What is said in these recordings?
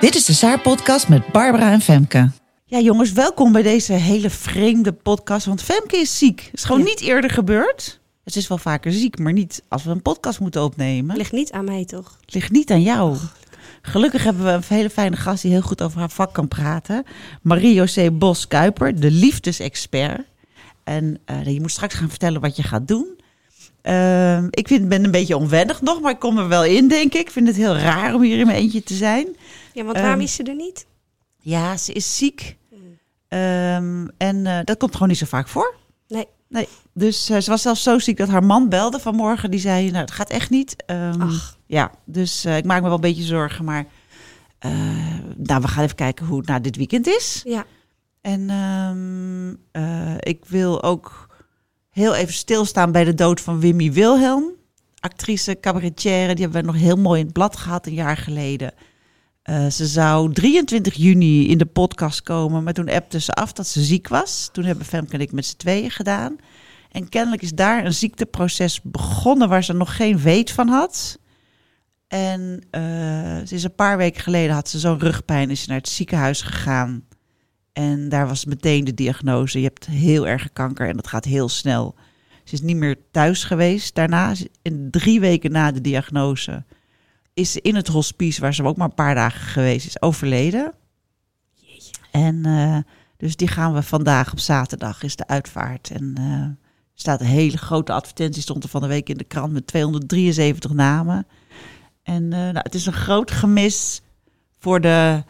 Dit is de Saar-podcast met Barbara en Femke. Ja, jongens, welkom bij deze hele vreemde podcast. Want Femke is ziek. Het is gewoon Ja. niet eerder gebeurd. Het is wel vaker ziek, maar niet als we een podcast moeten opnemen. Ligt niet aan mij, toch? Ligt niet aan jou. Gelukkig hebben we een hele fijne gast die heel goed over haar vak kan praten. Marie-José Bos-Kuiper, de liefdesexpert. En eh, je moet straks gaan vertellen wat je gaat doen. Ehm, ik vind, ben een beetje onwennig nog, maar ik kom er wel in, denk ik. Ik vind het heel raar om hier in mijn eentje te zijn. Ja, want waarom Ehm, is ze er niet? Ja, ze is ziek. Ehm, en eh, dat komt gewoon niet zo vaak voor. Nee. Nee, dus eh, ze was zelfs zo ziek dat haar man belde vanmorgen. Die zei, nou, het gaat echt niet. Ehm, Ach. Ja, dus eh, ik maak me wel een beetje zorgen. Maar nou, we gaan even kijken hoe het na dit weekend is. Ja. En ik wil ook heel even stilstaan bij de dood van Wimmy Wilhelm. Actrice, cabaretière, die hebben we nog heel mooi in het blad gehad een jaar geleden. Eh, ze zou 23 juni in de podcast komen, maar toen appte ze af dat ze ziek was. Toen hebben Femke en ik met z'n tweeën gedaan. En kennelijk is daar een ziekteproces begonnen waar ze nog geen weet van had. En ze is een paar weken geleden had ze zo'n rugpijn, is ze naar het ziekenhuis gegaan. En daar was meteen de diagnose: je hebt heel erg kanker en dat gaat heel snel. Ze is niet meer thuis geweest. Daarna, in drie weken na de diagnose, is in het hospice, waar ze ook maar een paar dagen geweest is, overleden. En eh, dus die gaan we vandaag op zaterdag, is de uitvaart. En eh, er staat een hele grote advertentie, stond er van de week in de krant met 273 namen. En eh, nou, het is een groot gemis voor de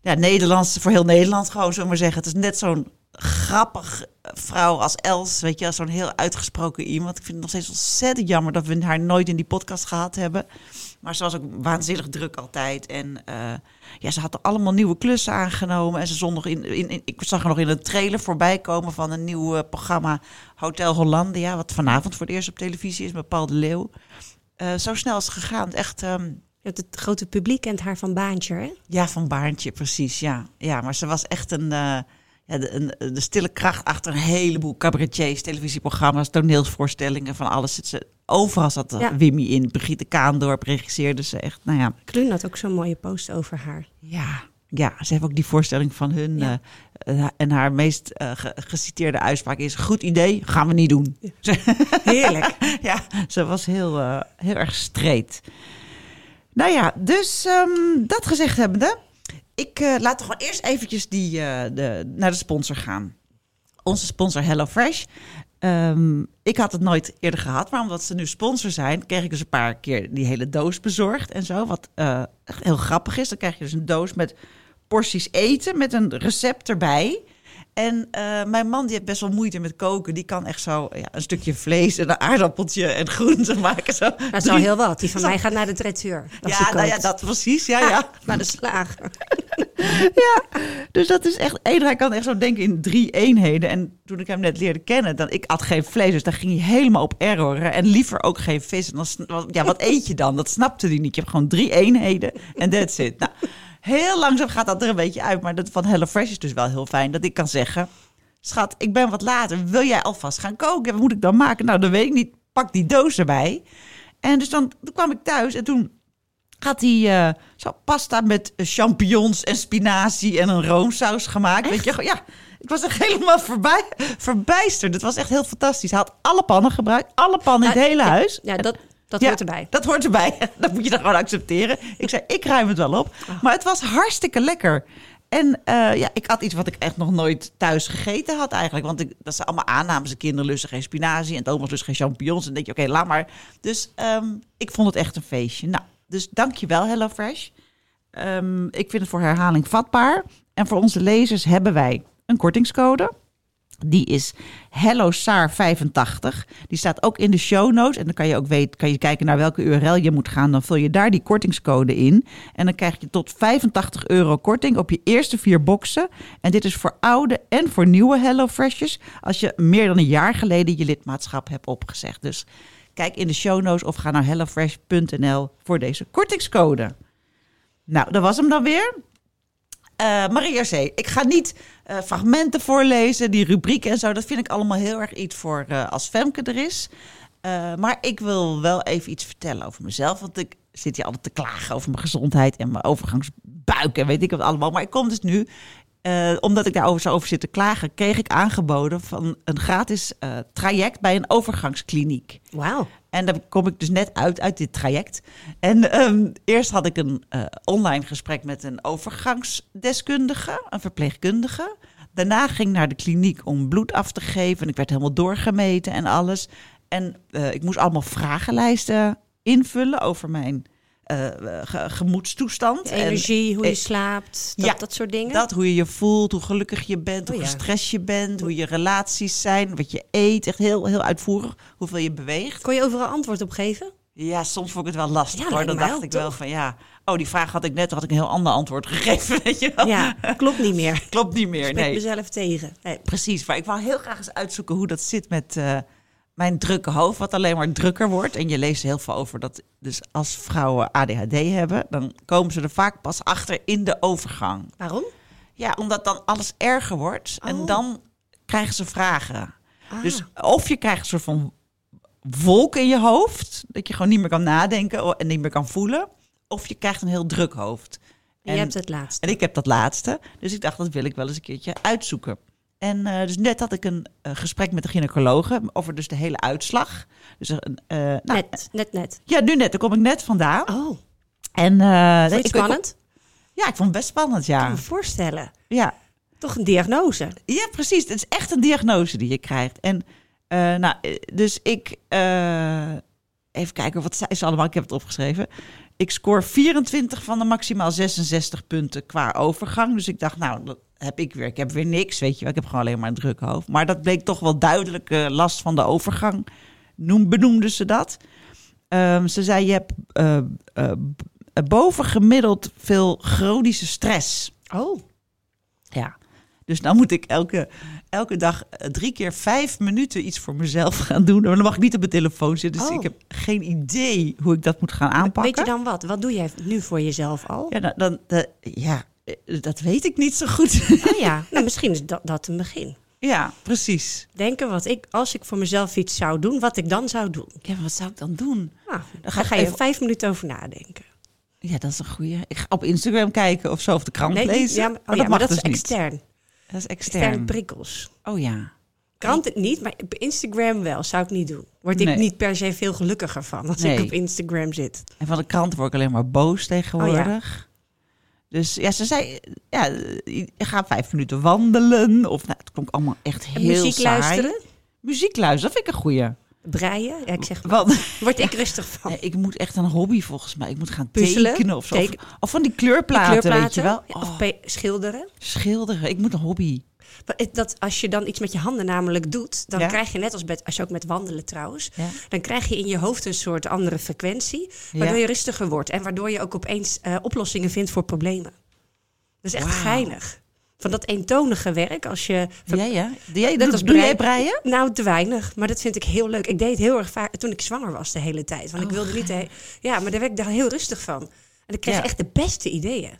ja, Nederlandse, voor heel Nederland gewoon, zullen we maar zeggen. Het is net zo'n grappig vrouw als Els, weet je, zo'n heel uitgesproken iemand. Ik vind het nog steeds ontzettend jammer dat we haar nooit in die podcast gehad hebben. Maar ze was ook waanzinnig druk altijd. En eh, ja, ze had allemaal nieuwe klussen aangenomen. En ze zond nog in, in, in- ik zag er nog in een trailer voorbij komen van een nieuw eh, programma Hotel Hollandia. Wat vanavond voor het eerst op televisie is met Paul de Leeuw. Eh, zo snel is het gegaan. Echt, ehm, Het, grote publiek kent haar van Baantje, hè? ja, van Baarntje, precies. Ja, ja maar ze was echt een, ja, de, stille kracht achter een heleboel cabaretiers, televisieprogramma's, toneelvoorstellingen, van alles. Ze, overal zat Ja. Wimmy in. Brigitte Kaandorp regisseerde ze echt. Nou ja, Kluun had ook zo'n mooie post over haar. ja, ja, ze heeft ook die voorstelling van hun. Ja. eh, eh, en haar meest eh, ge- geciteerde uitspraak is: Goed idee, gaan we niet doen. Heerlijk. ja, ze was heel, heel erg streed. Nou ja, dus ehm, dat gezegd hebbende. Ik laat toch wel eerst eventjes die, de, naar de sponsor gaan. Onze sponsor HelloFresh. Ehm ik had het nooit eerder gehad, maar omdat ze nu sponsor zijn, kreeg ik dus een paar keer die hele doos bezorgd en zo. Wat eh, heel grappig is. Dan krijg je dus een doos met porties eten met een recept erbij. En eh, mijn man die heeft best wel moeite met koken. Die kan echt zo ja, een stukje vlees en een aardappeltje en groenten maken. Zo. Dat is al heel wat. Die van mij gaat naar de als Ja, nou ja, dat precies. Ja, ja. Naar de slager. ja. Dus dat is echt... Hij kan echt zo denken in drie eenheden. En toen ik hem net leerde kennen, dan ik at geen vlees. Dus daar ging hij helemaal op error. En liever ook geen vis. En dan, ja, wat eet je dan? Dat snapte hij niet. Je hebt gewoon drie eenheden en that's it. Nou, heel langzaam gaat dat er een beetje uit. Maar dat van HelloFresh is dus wel heel fijn. Dat ik kan zeggen... Schat, ik ben wat later. Wil jij alvast gaan koken? Wat moet ik dan maken? Nou, dan weet ik niet. Pak die doos erbij. En dus dan toen kwam ik thuis en toen had hij eh, zo pasta met eh, champignons en spinazie en een roomsaus gemaakt. Weet je, ja, ik was echt helemaal voorbij, verbijsterd. Het was echt heel fantastisch. Hij had alle pannen gebruikt, alle pannen in het Ah, hele ja, huis. Ja, dat, dat Ja, hoort erbij. Dat hoort erbij. Dat moet je dan gewoon accepteren. Ik zei, ik ruim het wel op. Ah. Maar het was hartstikke lekker. En eh, ja, ik had iets wat ik echt nog nooit thuis gegeten had eigenlijk. Want ik, dat zijn allemaal aannames. De kinderen lusten geen spinazie en Thomas lust geen champignons. En dan denk je, oké, laat maar. Dus ehm, ik vond het echt een feestje. Nou, dus dankjewel HelloFresh. Ehm ik vind het voor herhaling vatbaar. En voor onze lezers hebben wij een kortingscode. Die is HelloSaar85. Die staat ook in de show notes. En dan kan je ook weten, kan je kijken naar welke URL je moet gaan. Dan vul je daar die kortingscode in. En dan krijg je tot 85 euro korting op je eerste vier boxen. En dit is voor oude en voor nieuwe HelloFreshjes. Als je meer dan een jaar geleden je lidmaatschap hebt opgezegd. Dus kijk in de show notes of ga naar hellofresh.nl voor deze kortingscode. Nou, dat was hem dan weer. Uh, Maria C. Ik ga niet uh, fragmenten voorlezen, die rubrieken en zo. Dat vind ik allemaal heel erg iets voor uh, als Femke er is. maar ik wil wel even iets vertellen over mezelf. Want ik zit hier altijd te klagen over mijn gezondheid en mijn overgangsbuik en weet ik wat allemaal. Maar ik kom dus nu, omdat ik daarover zo over zit te klagen, kreeg ik aangeboden van een gratis traject bij een overgangskliniek. Wauw. En daar kom ik dus net uit, uit dit traject. En um, eerst had ik een uh, online gesprek met een overgangsdeskundige, een verpleegkundige. Daarna ging ik naar de kliniek om bloed af te geven. En ik werd helemaal doorgemeten en alles. En ik moest allemaal vragenlijsten invullen over mijn uh, ge gemoedstoestand. De energie, en, hoe je slaapt, dat, ja, dat soort dingen. Dat, hoe je je voelt, hoe gelukkig je bent, hoe oh, ja. gestrest je bent, hoe je relaties zijn, wat je eet. Echt heel, heel uitvoerig, hoeveel je beweegt. Kon je overal antwoord op geven? Ja, soms vond ik het wel lastig ja, hoor. Dan dacht ik toch? wel van ja, oh die vraag had ik net, had ik een heel ander antwoord gegeven. Weet je wel? Ja, klopt niet meer. klopt niet meer, Spreek nee. mezelf tegen. Nee. Precies, maar ik wou heel graag eens uitzoeken hoe dat zit met... Uh, mijn drukke hoofd, wat alleen maar drukker wordt. En je leest heel veel over dat. Dus als vrouwen ADHD hebben, dan komen ze er vaak pas achter in de overgang. Waarom? Ja, omdat dan alles erger wordt. Oh. En dan krijgen ze vragen. Ah. Dus of je krijgt een soort van wolk in je hoofd. Dat je gewoon niet meer kan nadenken en niet meer kan voelen. Of je krijgt een heel druk hoofd. En je hebt het laatste. En ik heb dat laatste. Dus ik dacht, dat wil ik wel eens een keertje uitzoeken. En uh, dus net had ik een uh, gesprek met de gynaecologe over dus de hele uitslag. Dus, uh, nou, net, net, net. Ja, nu net. Daar kom ik net vandaan. Oh. En, vond je het spannend? Ik, ja, ik vond het best spannend, ja. Ik kan me voorstellen. Ja. Toch een diagnose. Ja, precies. Het is echt een diagnose die je krijgt. En nou, dus ik... even kijken, wat zei ze allemaal? Ik heb het opgeschreven. Ik scoor 24 van de maximaal 66 punten qua overgang. Dus ik dacht, nou, heb ik weer. Ik heb weer niks, weet je wel. Ik heb gewoon alleen maar een druk hoofd. Maar dat bleek toch wel duidelijk uh, last van de overgang. Noem, benoemden ze dat. Um, ze zei, je hebt uh, uh, bovengemiddeld veel chronische stress. Oh. Ja. Dus dan moet ik elke, elke dag drie keer vijf minuten iets voor mezelf gaan doen. Maar dan mag ik niet op mijn telefoon zitten. Dus Oh. ik heb geen idee hoe ik dat moet gaan aanpakken. Weet je dan wat? Wat doe jij nu voor jezelf al? Ja, dan, dan de- ja, eh, dat weet ik niet zo goed. Oh ja, nou, misschien is dat, dat een begin. ja, precies. Denken wat ik, als ik voor mezelf iets zou doen, wat ik dan zou doen. Ja, maar wat zou ik dan doen? Nou, ga ik ga je even- vijf minuten over nadenken. Ja, dat is een goeie. Ik ga op Instagram kijken of zo, of de krant Nee, lezen. ja, maar, oh maar ja, dat maar dat is dus niet. extern. Dat is Externe extern. prikkels. Oh ja. Krant het niet, maar op Instagram wel. Zou ik niet doen. Word ik Nee. niet per se veel gelukkiger van als Nee. ik op Instagram zit. En van de krant word ik alleen maar boos tegenwoordig. Dus ja, ze zei, ja, gaat vijf minuten wandelen. Of nou, het klonk allemaal echt En heel muziek saai. luisteren, Muziek luisteren, dat vind ik een goeie. breien. Ja, ik zeg, Want word ik rustig van. ik moet echt een hobby volgens mij. Ik moet gaan Puzzelen, tekenen of zo. teken- Of, of van die kleurplaten, weet je wel. Oh, Of pe- schilderen. schilderen. Ik moet een hobby. Dat als je dan iets met je handen namelijk doet, dan Ja. krijg je net als, met, als je ook met wandelen trouwens, Ja. dan krijg je in je hoofd een soort andere frequentie, waardoor Ja. je rustiger wordt en waardoor je ook opeens eh, oplossingen vindt voor problemen. Dat is echt geinig. Van dat eentonige werk, als je van- Ja, ja. Doe jij, Net doe, als doe jij breien. Nou, te weinig. Maar dat vind ik heel leuk. Ik deed het heel erg vaak toen ik zwanger was de hele tijd. Want ik Oh, wilde niet... he- Ja, maar daar werd ik daar heel rustig van. En ik kreeg echt de beste ideeën.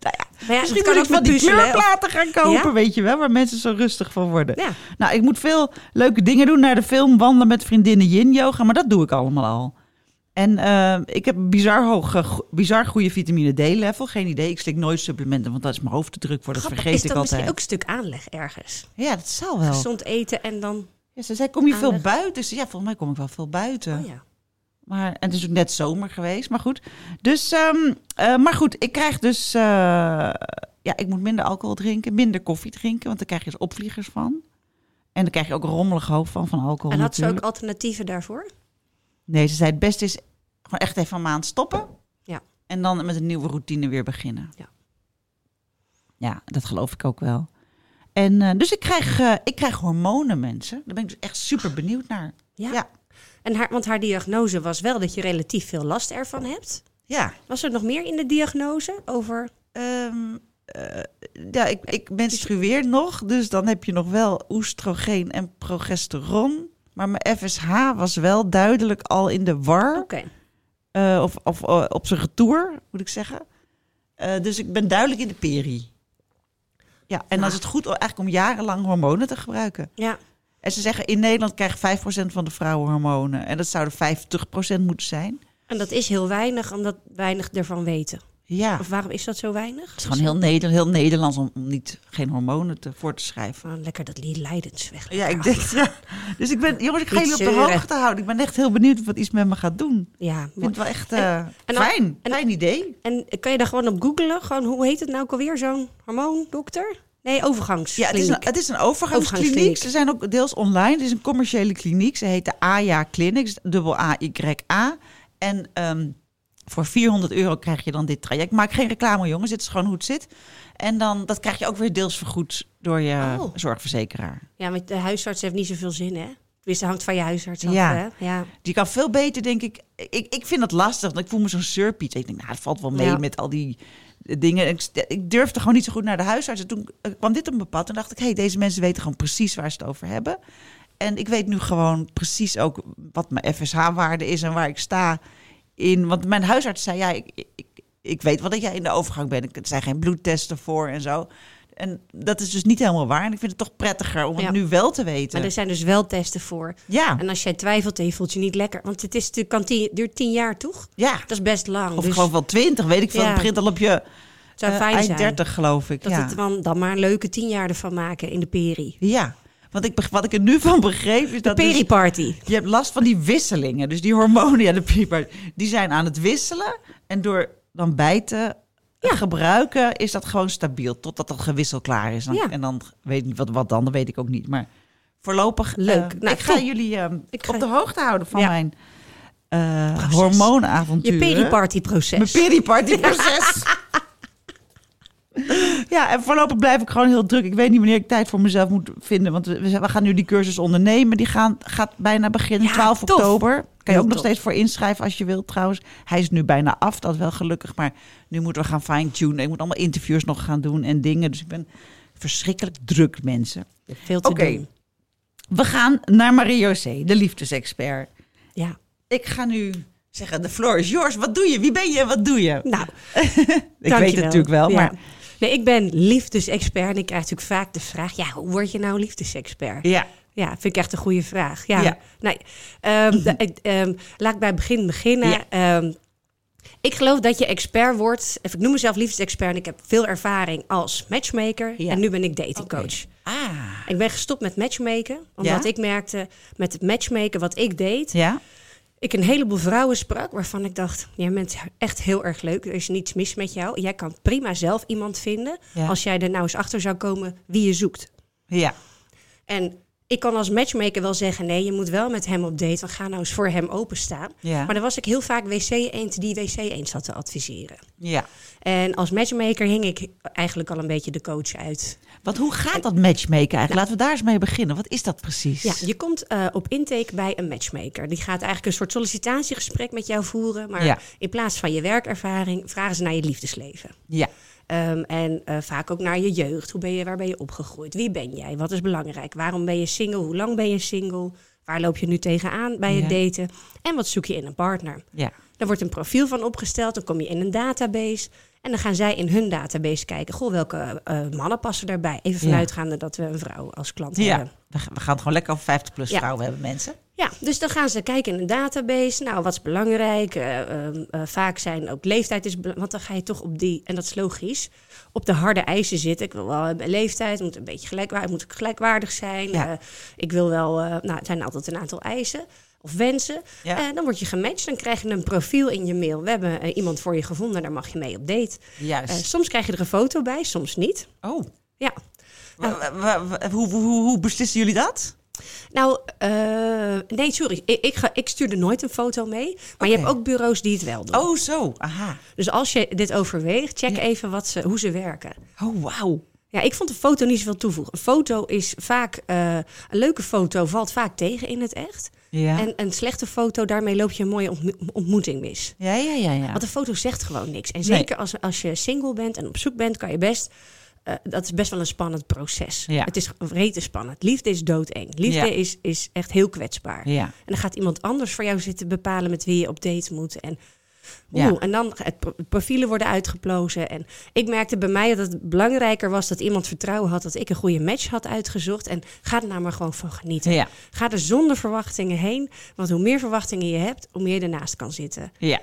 Nou ja, ja, Misschien kan ik van die puzzelen. kleurplaten gaan kopen, Ja? weet je wel, waar mensen zo rustig van worden. Ja. Nou, ik moet veel leuke dingen doen. Naar de film wandelen met vriendinnen yin yoga, maar dat doe ik allemaal al. En eh, ik heb een bizar hoog, bizar goede vitamine D-level. Geen idee, ik slik nooit supplementen, want dat is mijn hoofd te druk voor. Dat Grappig, vergeet is ik dat misschien altijd. ook een stuk aanleg ergens? Ja, dat zal wel. Gezond eten en dan... Ja, ze zei, kom je veel buiten? Ja, volgens mij kom ik wel veel buiten. Oh ja. Maar, en het is ook net zomer geweest, maar goed. Dus, ehm, eh, maar goed, ik krijg dus... eh, ja, ik moet minder alcohol drinken, minder koffie drinken, want daar krijg je dus opvliegers van. En dan krijg je ook een rommelig hoofd van, van alcohol En had ze ook alternatieven daarvoor? Nee, ze zei het beste is gewoon echt even een maand stoppen. Ja. En dan met een nieuwe routine weer beginnen. Ja. Ja, dat geloof ik ook wel. En, eh, dus ik krijg, ik krijg hormonen, mensen. Daar ben ik dus echt super benieuwd naar. Ja. Ja. En haar, want haar diagnose was wel dat je relatief veel last ervan hebt. Ja. Was er nog meer in de diagnose over? Ehm, eh, ja, ik, ik menstrueer nog, dus dan heb je nog wel oestrogeen en progesteron. Maar mijn FSH was wel duidelijk al in de war. Oké. Eh, of of eh, op zijn retour, moet ik zeggen. Dus ik ben duidelijk in de peri. Ja, en dan is het goed eigenlijk om jarenlang hormonen te gebruiken. Ja. En ze zeggen in Nederland krijgt 5% van de vrouwen hormonen. En dat zouden 50% moeten zijn. En dat is heel weinig, omdat weinig ervan weten. Ja, Of waarom is dat zo weinig? het is gewoon heel, Neder heel Nederlands om, om niet, geen hormonen te, voor te schrijven. Oh, lekker dat lijdens weg. Ja, ik denk, ja. Dus ik ben, jongens, ik ga jullie op de hoogte houden. Ik ben echt heel benieuwd wat iets met me gaat doen. Ja, Ik vind het wel echt eh, en fijn. en- fijn idee. En kan je daar gewoon op googlen? Gewoon, hoe heet het nou ook alweer? Zo'n hormoondokter? Nee, overgangs. Ja, het is, een, het is een overgangskliniek. Overgangskliniek. Ze zijn ook deels online. Het is een commerciële kliniek. Ze heet de AJA Clinics, dubbel A-Y-A. En ehm, voor 400 euro krijg je dan dit traject. Maak geen reclame, jongens. Dit is gewoon hoe het zit. En dan, dat krijg je ook weer deels vergoed door je Oh. zorgverzekeraar. Ja, maar de huisarts heeft niet zoveel zin, hè? Dus dat hangt van je huisarts af, Ja. hè? Ja. Die kan veel beter, denk ik. Ik, ik vind dat lastig, want ik voel me zo'n surpiet. Ik denk, nou, het valt wel mee Ja. met al die dingen. Ik, ik durfde gewoon niet zo goed naar de huisarts. En toen eh, kwam dit op mijn pad en dacht ik... hé, hey, deze mensen weten gewoon precies waar ze het over hebben. En ik weet nu gewoon precies ook wat mijn FSH-waarde is... en waar ik sta in... Want mijn huisarts zei, ja, ik, ik, ik weet wel dat jij in de overgang bent. Er zijn geen bloedtesten voor en zo. En dat is dus niet helemaal waar. En ik vind het toch prettiger om Ja. het nu wel te weten. Maar er zijn dus wel testen voor. Ja, En als jij twijfelt en je voelt je niet lekker... Want het is natuurlijk, kan tien, duurt tien jaar, toch? ja. Dat is best lang. Of dus gewoon wel 20, weet ik veel. Ja. Het begint al op je zou eh, fijn eind zijn. 30, geloof ik. Dat ja. het dan, dan maar een leuke tien jaar ervan maken in de peri. ja, want ik, wat ik er nu van begreep is De dat dus- peri-party. je hebt last van die wisselingen. Dus die hormonen, ja, de pieper, die zijn aan het wisselen. En door dan bij te Ja. gebruiken is dat gewoon stabiel. Totdat dat gewissel klaar is. Dan- Ja. En dan weet ik niet wat, wat dan, dat weet ik ook niet. Maar voorlopig, Leuk. eh, Nou, ik ga top. jullie eh, Ik ga- op de hoogte houden van Ja. mijn Proces. hormoonavontuur. Je peri-party-proces. Mijn peripartyproces. ja, en voorlopig blijf ik gewoon heel druk. Ik weet niet wanneer ik tijd voor mezelf moet vinden. Want we, gaan nu die cursus ondernemen. Die gaan, gaat bijna beginnen, Ja, 12 tof. oktober. Kan je ook nog steeds voor inschrijven als je wilt trouwens. Hij is nu bijna af, dat wel gelukkig. Maar nu moeten we gaan fine-tunen. Ik moet allemaal interviews nog gaan doen en dingen. Dus ik ben verschrikkelijk druk, mensen. Veel te Oké. doen. We gaan naar Marie-José, de liefdesexpert. Ja. Ik ga nu zeggen, de floor is yours. Wat doe je? Wie ben je? Wat doe je? Nou, Ik weet het natuurlijk wel, Ja. maar... Nee, ik ben liefdesexpert en ik krijg natuurlijk vaak de vraag... ja, hoe word je nou liefdesexpert? Ja, Ja, vind ik echt een goede vraag. Ja. Ja. Nee, ehm, ehm, laat ik bij het begin beginnen. Ja. Ehm, ik geloof dat je expert wordt. Even, Ik noem mezelf liefdesexpert en ik heb veel ervaring als matchmaker. Ja. En nu ben ik datingcoach. Ah. Ik ben gestopt met matchmaken. Omdat Ja? ik merkte met het matchmaken wat ik deed... Ja? Ik een heleboel vrouwen sprak waarvan ik dacht... jij bent echt heel erg leuk. Er is niets mis met jou. Jij kan prima zelf iemand vinden... Ja. als jij er nou eens achter zou komen wie je zoekt. Ja. En ik kan als matchmaker wel zeggen... nee, je moet wel met hem op date... want ga nou eens voor hem openstaan. Ja. Maar dan was ik heel vaak wc-eend die wc-eend zat te adviseren. Ja. En als matchmaker hing ik eigenlijk al een beetje de coach uit. Want hoe gaat dat matchmaken eigenlijk? Laten we daar eens mee beginnen. Wat is dat precies? Ja, je komt eh, op intake bij een matchmaker. Die gaat eigenlijk een soort sollicitatiegesprek met jou voeren. Maar Ja. in plaats van je werkervaring vragen ze naar je liefdesleven. Ja. Ehm, en eh, vaak ook naar je jeugd. Hoe ben je, waar ben je opgegroeid? Wie ben jij? Wat is belangrijk? Waarom ben je single? Hoe lang ben je single? Waar loop je nu tegenaan bij het Ja. daten? En wat zoek je in een partner? Ja. Daar wordt een profiel van opgesteld. Dan kom je in een database. En dan gaan zij in hun database kijken. Goh, welke eh, mannen passen daarbij? Even Ja. vanuitgaande dat we een vrouw als klant hebben. We we gaan het gewoon lekker over 50 plus vrouwen hebben, mensen. Ja, dus dan gaan ze kijken in een database. Nou, wat is belangrijk? Eh, ehm, eh, vaak zijn ook leeftijd is belangrijk. Want dan ga je toch op die, en dat is logisch, op de harde eisen zitten. Ik wil wel leeftijd, moet een beetje gelijkwaardig, moet gelijkwaardig zijn. Ja. Eh, ik wil wel, nou, het zijn altijd een aantal eisen of wensen. Ja. Dan word je gematcht, dan krijg je een profiel in je mail. We hebben iemand voor je gevonden, daar mag je mee op date. Juist. Soms krijg je er een foto bij, soms niet. oh. Ja. Hoe, hoe, hoe beslissen jullie dat? Nou, eh, nee, sorry. Ik, ik, ga, ik stuurde nooit een foto mee. Maar je hebt ook bureaus die het wel doen. Oh, zo. Aha. Dus als je dit overweegt, check Ja. even wat ze, hoe ze werken. Oh, wauw. Ja, ik vond een foto niet zoveel toevoegen. Een foto is vaak, eh, een leuke foto valt vaak tegen in het echt. Ja. En een slechte foto, daarmee loop je een mooie ontmo- ontmoeting mis. ja, ja, ja, ja. Want een foto zegt gewoon niks. En Nee. zeker als, als je single bent en op zoek bent, kan je best. Eh, dat is best wel een spannend proces. Ja. Het is rete spannend. Liefde is doodeng. Liefde Ja. is, is echt heel kwetsbaar. Ja. En dan gaat iemand anders voor jou zitten bepalen met wie je op date moet. En, oeh, en dan het profielen worden uitgeplozen. En ik merkte bij mij dat het belangrijker was dat iemand vertrouwen had dat ik een goede match had uitgezocht. En ga er nou maar gewoon van genieten. Ga er zonder verwachtingen heen. Want hoe meer verwachtingen je hebt, hoe meer je ernaast kan zitten. ja.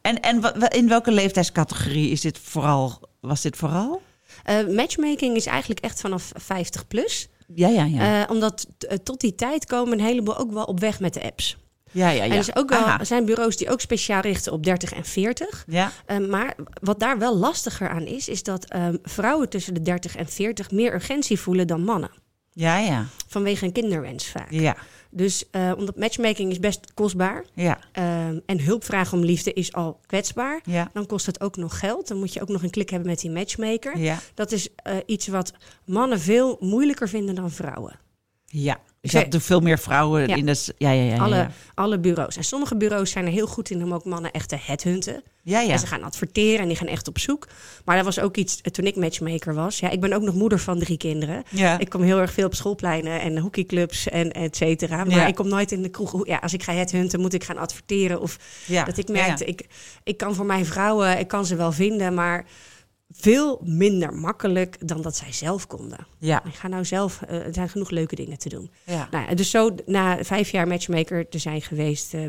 En, en in welke leeftijdscategorie is dit vooral, was dit vooral? Eh, matchmaking is eigenlijk echt vanaf 50 plus. Ja, ja, ja. Eh, omdat eh, tot die tijd komen een heleboel ook wel op weg met de apps. ja, ja, ja. En er ook wel, er zijn bureaus die ook speciaal richten op 30 en 40. Ja. Maar wat daar wel lastiger aan is, is dat ehm, vrouwen tussen de 30 en 40 meer urgentie voelen dan mannen. Ja, ja. Vanwege een kinderwens vaak. Ja. Dus eh, omdat matchmaking is best kostbaar. Ja. ehm, en hulp vragen om liefde is al kwetsbaar. Ja. Dan kost het ook nog geld. Dan moet je ook nog een klik hebben met die matchmaker. Ja. Dat is eh, iets wat mannen veel moeilijker vinden dan vrouwen. Ja. Dus je hebt er veel meer vrouwen Ja. in de... Ja, ja, ja. ja, alle, alle bureaus. En sommige bureaus zijn er heel goed in om ook mannen echt te headhunten. Ja, ja. En ze gaan adverteren en die gaan echt op zoek. Maar dat was ook iets eh, toen ik matchmaker was. Ja, ik ben ook nog moeder van drie kinderen. Ja. Ik kom heel erg veel op schoolpleinen en hockeyclubs en et cetera. Maar Ja. ik kom nooit in de kroeg. Ja, als ik ga headhunten, moet ik gaan adverteren. Of dat ik merkte. Ik, ik kan voor mijn vrouwen, ik kan ze wel vinden, maar veel minder makkelijk dan dat zij zelf konden. Ja. Ik ga nou zelf, eh, er zijn genoeg leuke dingen te doen. Ja. Nou, dus zo na vijf jaar matchmaker te zijn geweest, eh,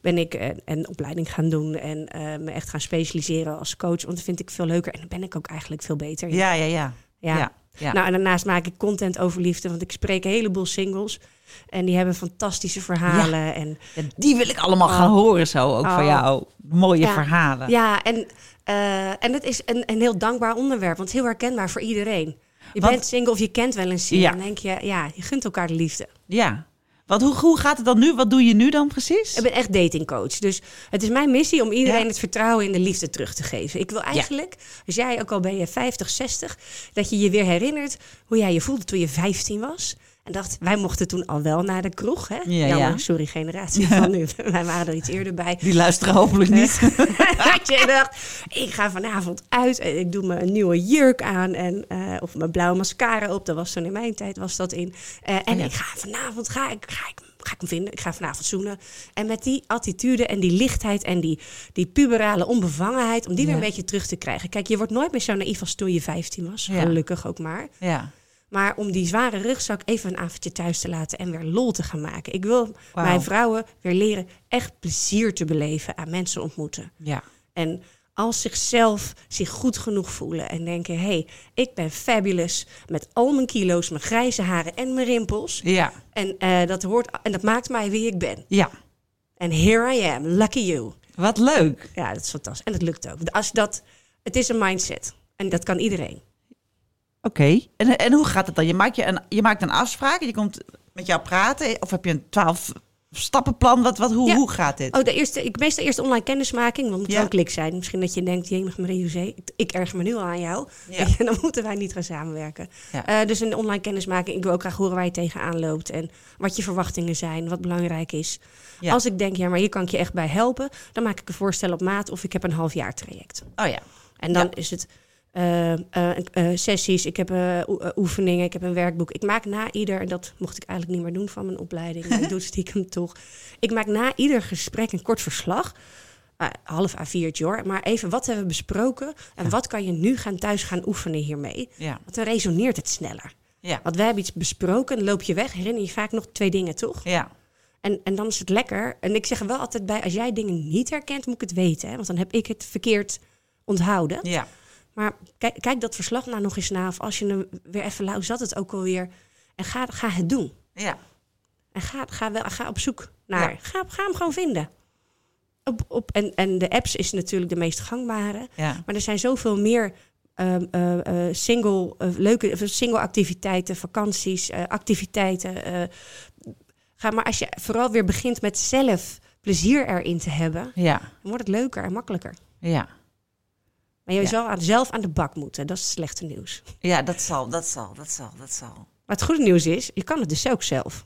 ben ik eh, een opleiding gaan doen en me echt gaan specialiseren als coach. Want dat vind ik veel leuker en dan ben ik ook eigenlijk veel beter. ja, ja. Ja. Ja. Ja. Nou, en daarnaast maak ik content over liefde, want ik spreek een heleboel singles. En die hebben fantastische verhalen. En, Ja, die wil ik allemaal gaan horen zo, ook van Oh. jou. Mooie verhalen. ja, en, eh, en het is een, een heel dankbaar onderwerp, want heel herkenbaar voor iedereen. Je Want- bent single of je kent wel een single. Dan denk je, ja, je gunt elkaar de liefde. Ja. Want hoe, hoe gaat het dan nu? Wat doe je nu dan precies? Ik ben echt datingcoach. Dus het is mijn missie om iedereen Ja. het vertrouwen in de liefde terug te geven. Ik wil eigenlijk, als jij ook al ben je 50, 60, dat je je weer herinnert hoe jij je voelde toen je 15 was. En dacht, wij mochten toen al wel naar de kroeg. Hè? Ja, Jammer, ja. sorry, generatie van nu. wij waren er iets eerder bij. Die luisteren hopelijk niet. dat je dacht, ik ga vanavond uit en ik doe me een nieuwe jurk aan en eh, of mijn blauwe mascara op. Dat was toen in mijn tijd was dat in. Eh, en ja. ik ga vanavond ga ik, ga ik ga ik hem vinden. Ik ga vanavond zoenen. En met die attitude en die lichtheid en die, die puberale onbevangenheid, om die weer een beetje terug te krijgen. Kijk, je wordt nooit meer zo naïef als toen je 15 was. Ja. Gelukkig ook maar. Ja. Maar om die zware rugzak even een avondje thuis te laten en weer lol te gaan maken. Ik wil mijn vrouwen weer leren echt plezier te beleven aan mensen ontmoeten. Ja. En als zichzelf zich goed genoeg voelen en denken: hé, hey, ik ben fabulous met al mijn kilo's, mijn grijze haren en mijn rimpels. Ja. En, eh, dat, hoort, en dat maakt mij wie ik ben. Ja. En here I am, lucky you. Wat leuk. Ja, dat is fantastisch. En dat lukt ook. Als dat, het is een mindset. En dat kan iedereen. Oké. En, en hoe gaat het dan? Je maakt, je, een, je maakt een afspraak. Je komt met jou praten. Of heb je een twaalf stappenplan? Wat, wat, hoe, Ja. hoe gaat dit? Oh, de eerste, ik meestal eerst online kennismaking, want het moet Ja. wel klik zijn. Misschien dat je denkt, jemig Marie José, ik, ik erger me nu al aan jou. Ja. En dan moeten wij niet gaan samenwerken. Eh, dus een online kennismaking, ik wil ook graag horen waar je tegenaan loopt. En wat je verwachtingen zijn, wat belangrijk is. Als ik denk, ja, maar hier kan ik je echt bij helpen. Dan maak ik een voorstel op maat of ik heb een half jaar traject. Oh ja. En dan is het eh, eh, eh, sessies, ik heb oe- oefeningen, ik heb een werkboek. Ik maak na ieder, en dat mocht ik eigenlijk niet meer doen van mijn opleiding, maar ik doe het stiekem toch. Ik maak na ieder gesprek een kort verslag. Half A4'tje hoor. Maar even, wat hebben we besproken? En wat kan je nu gaan thuis gaan oefenen hiermee? Ja. Want dan resoneert het sneller. Ja. Want we hebben iets besproken, dan loop je weg, herinner je vaak nog twee dingen, toch? Ja. En, en dan is het lekker. En ik zeg er wel altijd bij, als jij dingen niet herkent, moet ik het weten. Hè? Want dan heb ik het verkeerd onthouden. Ja. Maar kijk, kijk dat verslag nou nog eens na. Of als je hem weer even lauw zat het ook alweer. En ga, ga het doen. Ja. En ga, ga, wel, ga op zoek naar. Ja. Ga, ga hem gewoon vinden. Op, op, en, en de apps is natuurlijk de meest gangbare. Ja. Maar er zijn zoveel meer ehm, eh, eh, single, eh, leuke single activiteiten, vakanties, activiteiten. ga maar als je vooral weer begint met zelf plezier erin te hebben, Ja. dan wordt het leuker en makkelijker. Ja. Maar je Ja. zal aan, zelf aan de bak moeten. Dat is het slechte nieuws. Ja, dat zal, dat zal, dat zal, dat zal. Maar het goede nieuws is, je kan het dus ook zelf.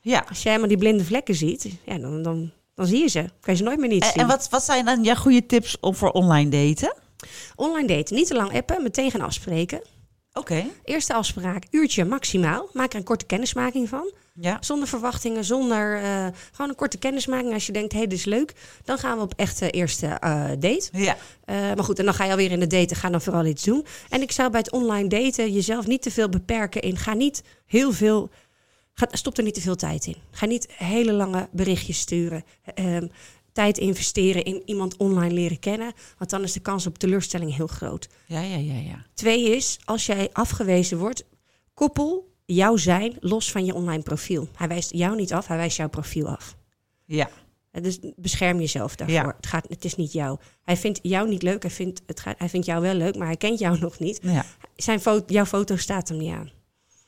Ja. Als jij helemaal die blinde vlekken ziet, ja, dan, dan, dan zie je ze. Kan je ze nooit meer niet En, zien. en wat, wat zijn dan jouw goede tips om voor online daten? Online daten, niet te lang appen, meteen gaan afspreken. Oké. Eerste afspraak, uurtje maximaal. Maak er een korte kennismaking van. Ja. Zonder verwachtingen, zonder eh, gewoon een korte kennismaking. Als je denkt, hé, hey, dit is leuk, dan gaan we op echte eerste eh, date. Ja. Eh, maar goed, en dan ga je alweer in de daten, ga dan vooral iets doen. En ik zou bij het online daten jezelf niet te veel beperken in. Ga niet heel veel. Ga, stop er niet te veel tijd in. Ga niet hele lange berichtjes sturen. Ehm, tijd investeren in iemand online leren kennen. Want dan is de kans op teleurstelling heel groot. Ja, ja, ja, ja. Twee is, als jij afgewezen wordt, koppel jouw zijn los van je online profiel. Hij wijst jou niet af, hij wijst jouw profiel af. Ja. Eh, Dus bescherm jezelf daarvoor. Ja. Het, gaat, het is niet jou. Hij vindt jou niet leuk, hij vindt, het gaat, hij vindt jou wel leuk, maar hij kent jou nog niet. Ja. Zijn foto, jouw foto staat hem niet aan.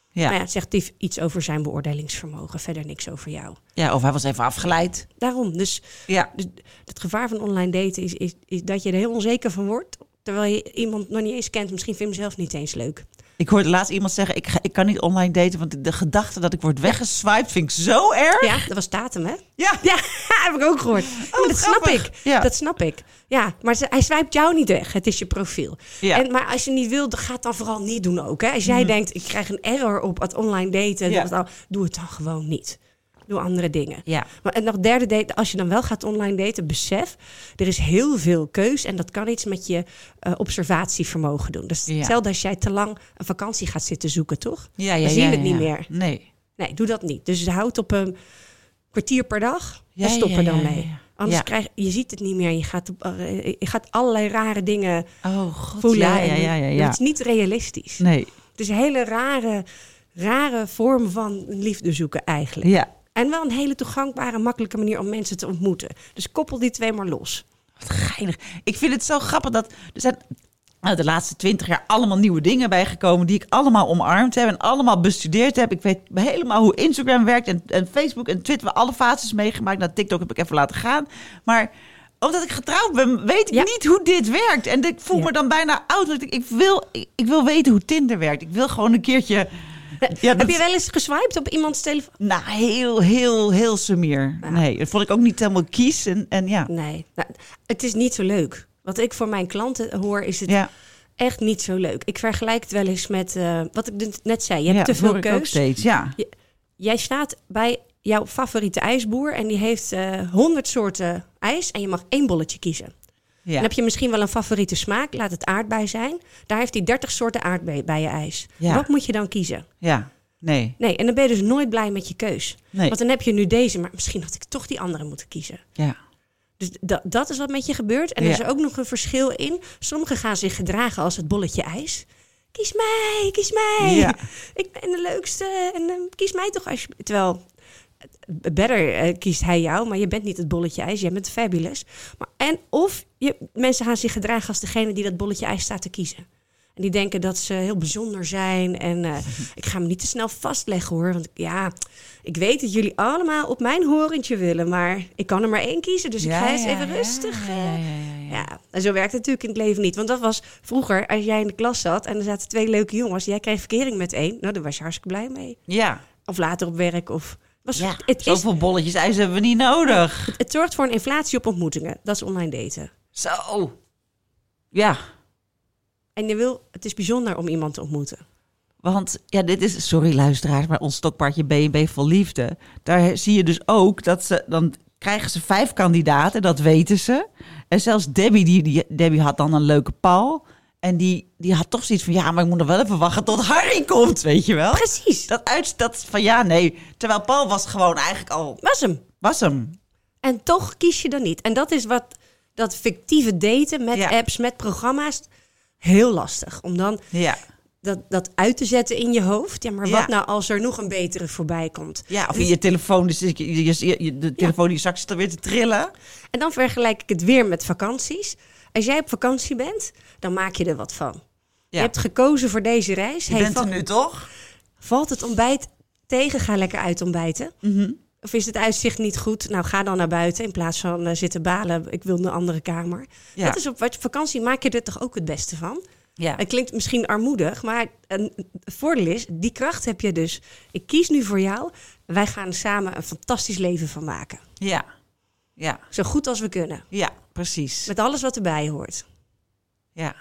Ja. Nou ja, het zegt iets over zijn beoordelingsvermogen, verder niks over jou. ja, of hij was even afgeleid. Daarom, dus Ja. dus het gevaar van online daten is, is, is dat je er heel onzeker van wordt. Terwijl je iemand nog niet eens kent, misschien vind je hem zelf niet eens leuk. Ik hoorde laatst iemand zeggen, ik, ga, ik kan niet online daten, want de gedachte dat ik word weggeswiped vind ik zo erg. Ja, dat was Tatum, hè? Ja. Ja, heb ik ook gehoord. maar dat snap ik. Ja. Dat snap ik. Ja, maar ze- hij swipt jou niet weg. Het is je profiel. Ja. En, maar als je niet wil, dan ga het dan vooral niet doen ook. Hè? Als jij denkt, ik krijg een error op het online daten, dan, doe het dan gewoon niet. Doe andere dingen. Ja. Maar, en nog derde date, als je dan wel gaat online daten, besef, er is heel veel keus en dat kan iets met je eh, observatievermogen doen. Dus Ja. hetzelfde als jij te lang een vakantie gaat zitten zoeken, toch? Ja, ja, Dan zien ja, we het ja, niet ja. meer. Nee. Nee, doe dat niet. Dus houd op een kwartier per dag Ja, en stop ja, er dan ja, mee. ja. Anders Ja. krijg je ziet het niet meer. Je gaat, op, eh, je gaat allerlei rare dingen Oh god. voelen. Ja, ja, ja, ja. ja. Het is niet realistisch. Nee. Het is een hele rare, rare vorm van liefde zoeken eigenlijk. Ja. En wel een hele toegankbare, makkelijke manier om mensen te ontmoeten. Dus koppel die twee maar los. Wat geinig. Ik vind het zo grappig dat er zijn nou, de laatste twintig jaar allemaal nieuwe dingen bijgekomen die ik allemaal omarmd heb en allemaal bestudeerd heb. Ik weet helemaal hoe Instagram werkt en, en Facebook en Twitter, alle fases meegemaakt. Nou, TikTok heb ik even laten gaan. Maar omdat ik getrouwd ben, weet ik Ja. niet hoe dit werkt. En ik voel Ja. me dan bijna oud. Ik, ik, wil, ik, ik wil weten hoe Tinder werkt. Ik wil gewoon een keertje... Ja, Heb je wel eens geswiped op iemands telefoon? Nou, heel, heel, heel sumier. Nee, dat vond ik ook niet helemaal kies. En, en ja. Nee, nou, het is niet zo leuk. Wat ik voor mijn klanten hoor, is het Ja, echt niet zo leuk. Ik vergelijk het wel eens met eh, wat ik net zei. Je hebt te veel keus. steeds. Ja. Jij staat bij jouw favoriete ijsboer en die heeft honderd soorten ijs en je mag één bolletje kiezen. Ja. Dan heb je misschien wel een favoriete smaak, laat het aardbei zijn. Daar heeft hij 30 soorten aardbeien-ijs. Ja. Wat moet je dan kiezen? ja. Nee. Nee, en dan ben je dus nooit blij met je keus. Nee. Want dan heb je nu deze, maar misschien had ik toch die andere moeten kiezen. Ja. Dus dat, dat is wat met je gebeurt. En er is ook nog een verschil in. Sommigen gaan zich gedragen als het bolletje ijs. Kies mij, kies mij. Ja. Ik ben de leukste. En eh, kies mij toch als je... Terwijl, better eh, kiest hij jou, maar je bent niet het bolletje ijs. Jij bent fabulous. Maar, en of je, mensen gaan zich gedragen als degene die dat bolletje ijs staat te kiezen. En die denken dat ze heel bijzonder zijn. En eh, ik ga me niet te snel vastleggen hoor. Want ja, ik weet dat jullie allemaal op mijn horentje willen. Maar ik kan er maar één kiezen. Dus ik ga eens even rustig. Ja, en zo werkt het natuurlijk in het leven niet. Want dat was vroeger, als jij in de klas zat en er zaten twee leuke jongens, jij kreeg verkering met één, nou, daar was je hartstikke blij mee. Ja. Of later op werk. Of, was, ja. het, is, Zoveel bolletjes ijs hebben we niet nodig. het zorgt voor een inflatie op ontmoetingen. Dat is online daten. Zo. Ja. En je wil, het is bijzonder om iemand te ontmoeten. Want ja, dit is, sorry luisteraars, maar ons stokpaardje B&B vol liefde. Daar zie je dus ook dat ze, dan krijgen ze vijf kandidaten, dat weten ze. En zelfs Debbie, die, die, Debbie had dan een leuke Paul. En die, die had toch zoiets van, ja, maar ik moet nog wel even wachten tot Harry komt, weet je wel. Precies, Dat uit, dat van ja, nee. Terwijl Paul was gewoon eigenlijk al, was hem. was hem. En toch kies je dan niet. En dat is wat dat fictieve daten met Ja. apps, met programma's, heel lastig. Om dan Ja. dat, dat uit te zetten in je hoofd. Ja, maar Ja. wat nou als er nog een betere voorbij komt? Ja, of in je telefoon, dus je, je, je- je- de telefoon die straks er weer te trillen. En dan vergelijk ik het weer met vakanties. Als jij op vakantie bent, dan maak je er wat van. Je hebt gekozen voor deze reis. Je Hey, bent er nu toch? Valt het ontbijt tegen? Ga lekker uit ontbijten. Mhm. Of is het uitzicht niet goed? Nou, ga dan naar buiten in plaats van eh, zitten balen. Ik wil een andere kamer. Ja. Dat is op wat vakantie maak je er toch ook het beste van? Ja. Het klinkt misschien armoedig, maar een, het voordeel is, die kracht heb je dus. Ik kies nu voor jou. Wij gaan er samen een fantastisch leven van maken. Ja. Ja. Zo goed als we kunnen. Ja, precies. Met alles wat erbij hoort. Ja.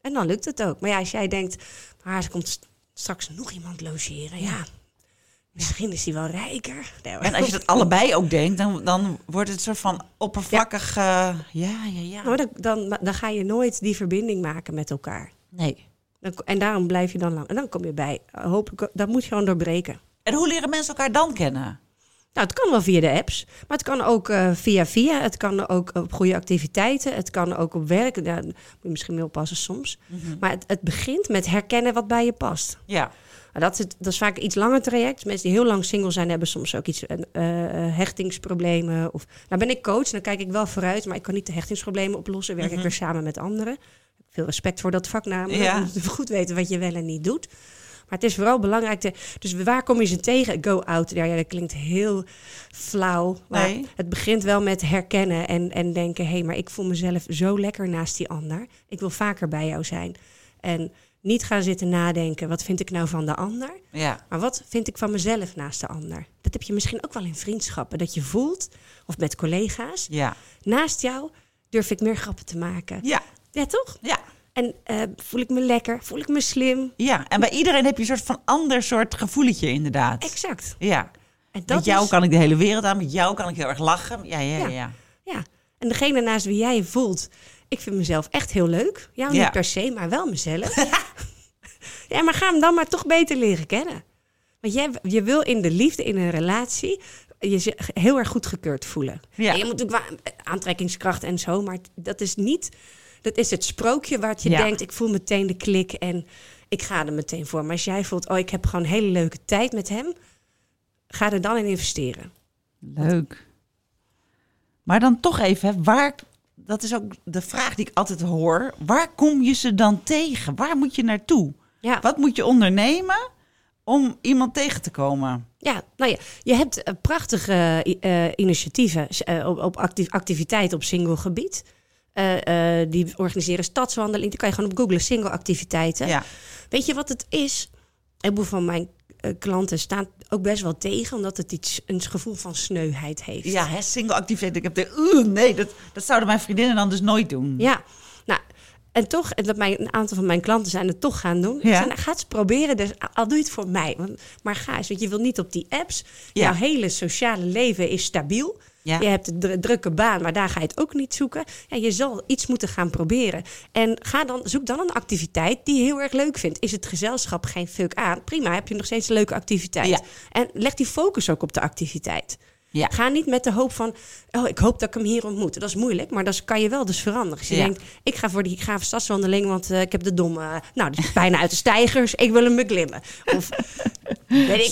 En dan lukt het ook. Maar ja, als jij denkt, maar er komt st- straks nog iemand logeren. Ja, misschien is hij wel rijker. Nee. En als je dat allebei ook denkt, dan, dan wordt het een soort van oppervlakkig. eh, ja, ja, ja. Nou, dan, dan, dan ga je nooit die verbinding maken met elkaar. Nee. Dan, en daarom blijf je dan lang. En dan kom je bij, hopelijk, dat moet je gewoon doorbreken. En hoe leren mensen elkaar dan kennen? Nou, het kan wel via de apps, maar het kan ook eh, via via. Het kan ook op goede activiteiten. Het kan ook op werk. Daar moet je misschien mee oppassen soms. Maar het, het begint met herkennen wat bij je past. Ja. Nou, dat, is dat is vaak een iets langer traject. Mensen die heel lang single zijn, hebben soms ook iets eh, hechtingsproblemen. Of, nou ben ik coach, dan kijk ik wel vooruit, maar ik kan niet de hechtingsproblemen oplossen. Werk ik weer samen met anderen. Veel respect voor dat vak namelijk. Ja. Je moet goed weten wat je wel en niet doet. Maar het is vooral belangrijk. Te, dus waar kom je ze tegen? Go out. Ja, ja, dat klinkt heel flauw. Maar Nee. het begint wel met herkennen en, en denken: hé, hey, maar ik voel mezelf zo lekker naast die ander. Ik wil vaker bij jou zijn. En niet gaan zitten nadenken: wat vind ik nou van de ander? Ja. Maar wat vind ik van mezelf naast de ander? Dat heb je misschien ook wel in vriendschappen. Dat je voelt, of met collega's, Ja. naast jou durf ik meer grappen te maken. Ja. Ja, toch? Ja. En eh, voel ik me lekker? Voel ik me slim? Ja. En bij iedereen heb je een soort van ander soort gevoeletje, inderdaad. Exact. Ja. En dat Met jou is- kan ik de hele wereld aan. Met jou kan ik heel erg lachen. Ja, ja, ja. Ja. En degene naast wie jij je voelt, ik vind mezelf echt heel leuk. Jou Ja. niet per se, maar wel mezelf. ja, maar ga hem dan maar toch beter leren kennen. Want jij, je wil in de liefde, in een relatie, je heel erg goedgekeurd voelen. Ja. En je moet natuurlijk aantrekkingskracht en zo, maar dat is niet... Dat is het sprookje waar je Ja. denkt, ik voel meteen de klik en ik ga er meteen voor. Maar als jij voelt, oh, ik heb gewoon een hele leuke tijd met hem, ga er dan in investeren. Leuk. Maar dan toch even, hè, waar, dat is ook de vraag die ik altijd hoor. Waar kom je ze dan tegen? Waar moet je naartoe? Ja. Wat moet je ondernemen om iemand tegen te komen? Ja, nou ja, je hebt eh, prachtige eh, initiatieven eh, op, op actief, activiteiten op single gebied. Eh, eh, die organiseren stadswandelingen. Die kan je gewoon op googlen, single activiteiten. Ja. Weet je wat het is? Een heleboel van mijn eh, klanten staan ook best wel tegen, omdat het iets, een gevoel van sneuheid heeft. Ja, hè, single activiteit. Ik heb de, oeh, nee, dat, dat zouden mijn vriendinnen dan dus nooit doen. Ja, nou, en toch, en dat mijn, een aantal van mijn klanten zijn het toch gaan doen. Ja. nou, ga het proberen, dus, al doe je het voor mij. Want, maar ga eens, want je wil niet op die apps. Ja. Jouw hele sociale leven is stabiel. Ja. Je hebt een dru- drukke baan, maar daar ga je het ook niet zoeken. Ja, je zal iets moeten gaan proberen. En ga dan, zoek dan een activiteit die je heel erg leuk vindt. Is het gezelschap geen fuck aan? Prima, heb je nog steeds een leuke activiteit. Ja. En leg die focus ook op de activiteit. Ja. Ga niet met de hoop van, oh, ik hoop dat ik hem hier ontmoet. Dat is moeilijk, maar dat kan je wel dus veranderen. Als je Ja. denkt, ik ga voor die gave stadswandeling, want eh, ik heb de domme, nou, die is bijna uit de stijgers, ik wil hem beklimmen. Of weet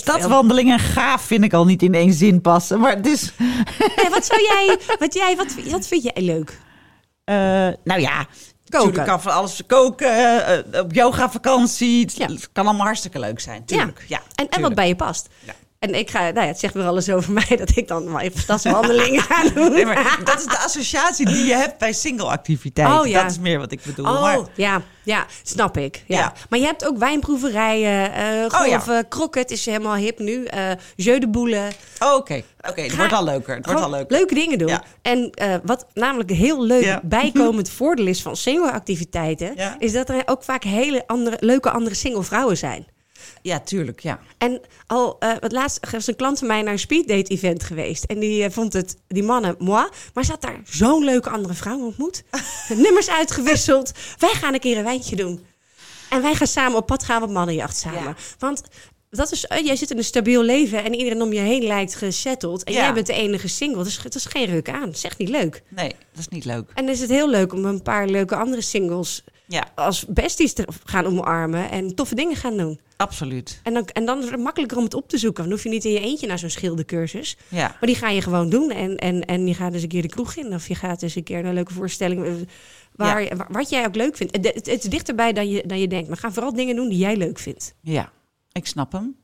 ik gaaf vind ik al niet in één zin passen. Maar het is... Ja, wat zou jij, wat jij, wat, wat vind jij leuk? Eh, nou ja, Koken. Tuurlijk kan van alles koken, eh, op yoga vakantie. Het, Ja. kan allemaal hartstikke leuk zijn. Tuurlijk. Ja. en, en wat bij je past. Ja. En ik ga, nou ja, het zegt weer alles over mij dat ik dan maar even stadswandelingen ga doen. Nee, maar dat is de associatie die je hebt bij single activiteiten. Oh, ja. Dat is meer wat ik bedoel. Oh, Maar, ja, ja, snap ik. Ja. Ja. Maar je hebt ook wijnproeverijen, eh Oh, ja. golven, kroket is helemaal hip nu, eh jeu de boule. oh, oké. Oké, het wordt al leuker. Het wordt al leuker. leuke dingen doen. Ja. En eh, wat namelijk heel leuk bijkomend voordeel is van single-activiteiten, is dat er ook vaak hele andere, leuke andere single vrouwen zijn. Ja, tuurlijk. Ja. En al eh wat laatst was een klant van mij naar een speeddate event geweest. En die eh, vond het, die mannen, moi. Maar ze had daar zo'n leuke andere vrouw ontmoet. Nummers uitgewisseld. Wij gaan een keer een wijntje doen. En wij gaan samen op pad gaan op mannenjacht samen. Ja. Want dat is, eh, jij zit in een stabiel leven en iedereen om je heen lijkt gesetteld. En Ja. jij bent de enige single. Dus het is geen ruk aan. Dat is echt niet leuk. Nee, dat is niet leuk. En dan is het heel leuk om een paar leuke andere singles Ja, als besties te gaan omarmen en toffe dingen gaan doen. absoluut. En dan, en dan is het makkelijker om het op te zoeken. Dan hoef je niet in je eentje naar zo'n schildercursus. Ja. Maar die ga je gewoon doen. En, en, en je gaat eens een keer de kroeg in. Of je gaat eens een keer naar een leuke voorstelling. eh, Waar, Ja. wa- Wat jij ook leuk vindt. Het, het, het is dichterbij dan je, dan je denkt. Maar ga vooral dingen doen die jij leuk vindt. Ja, ik snap hem.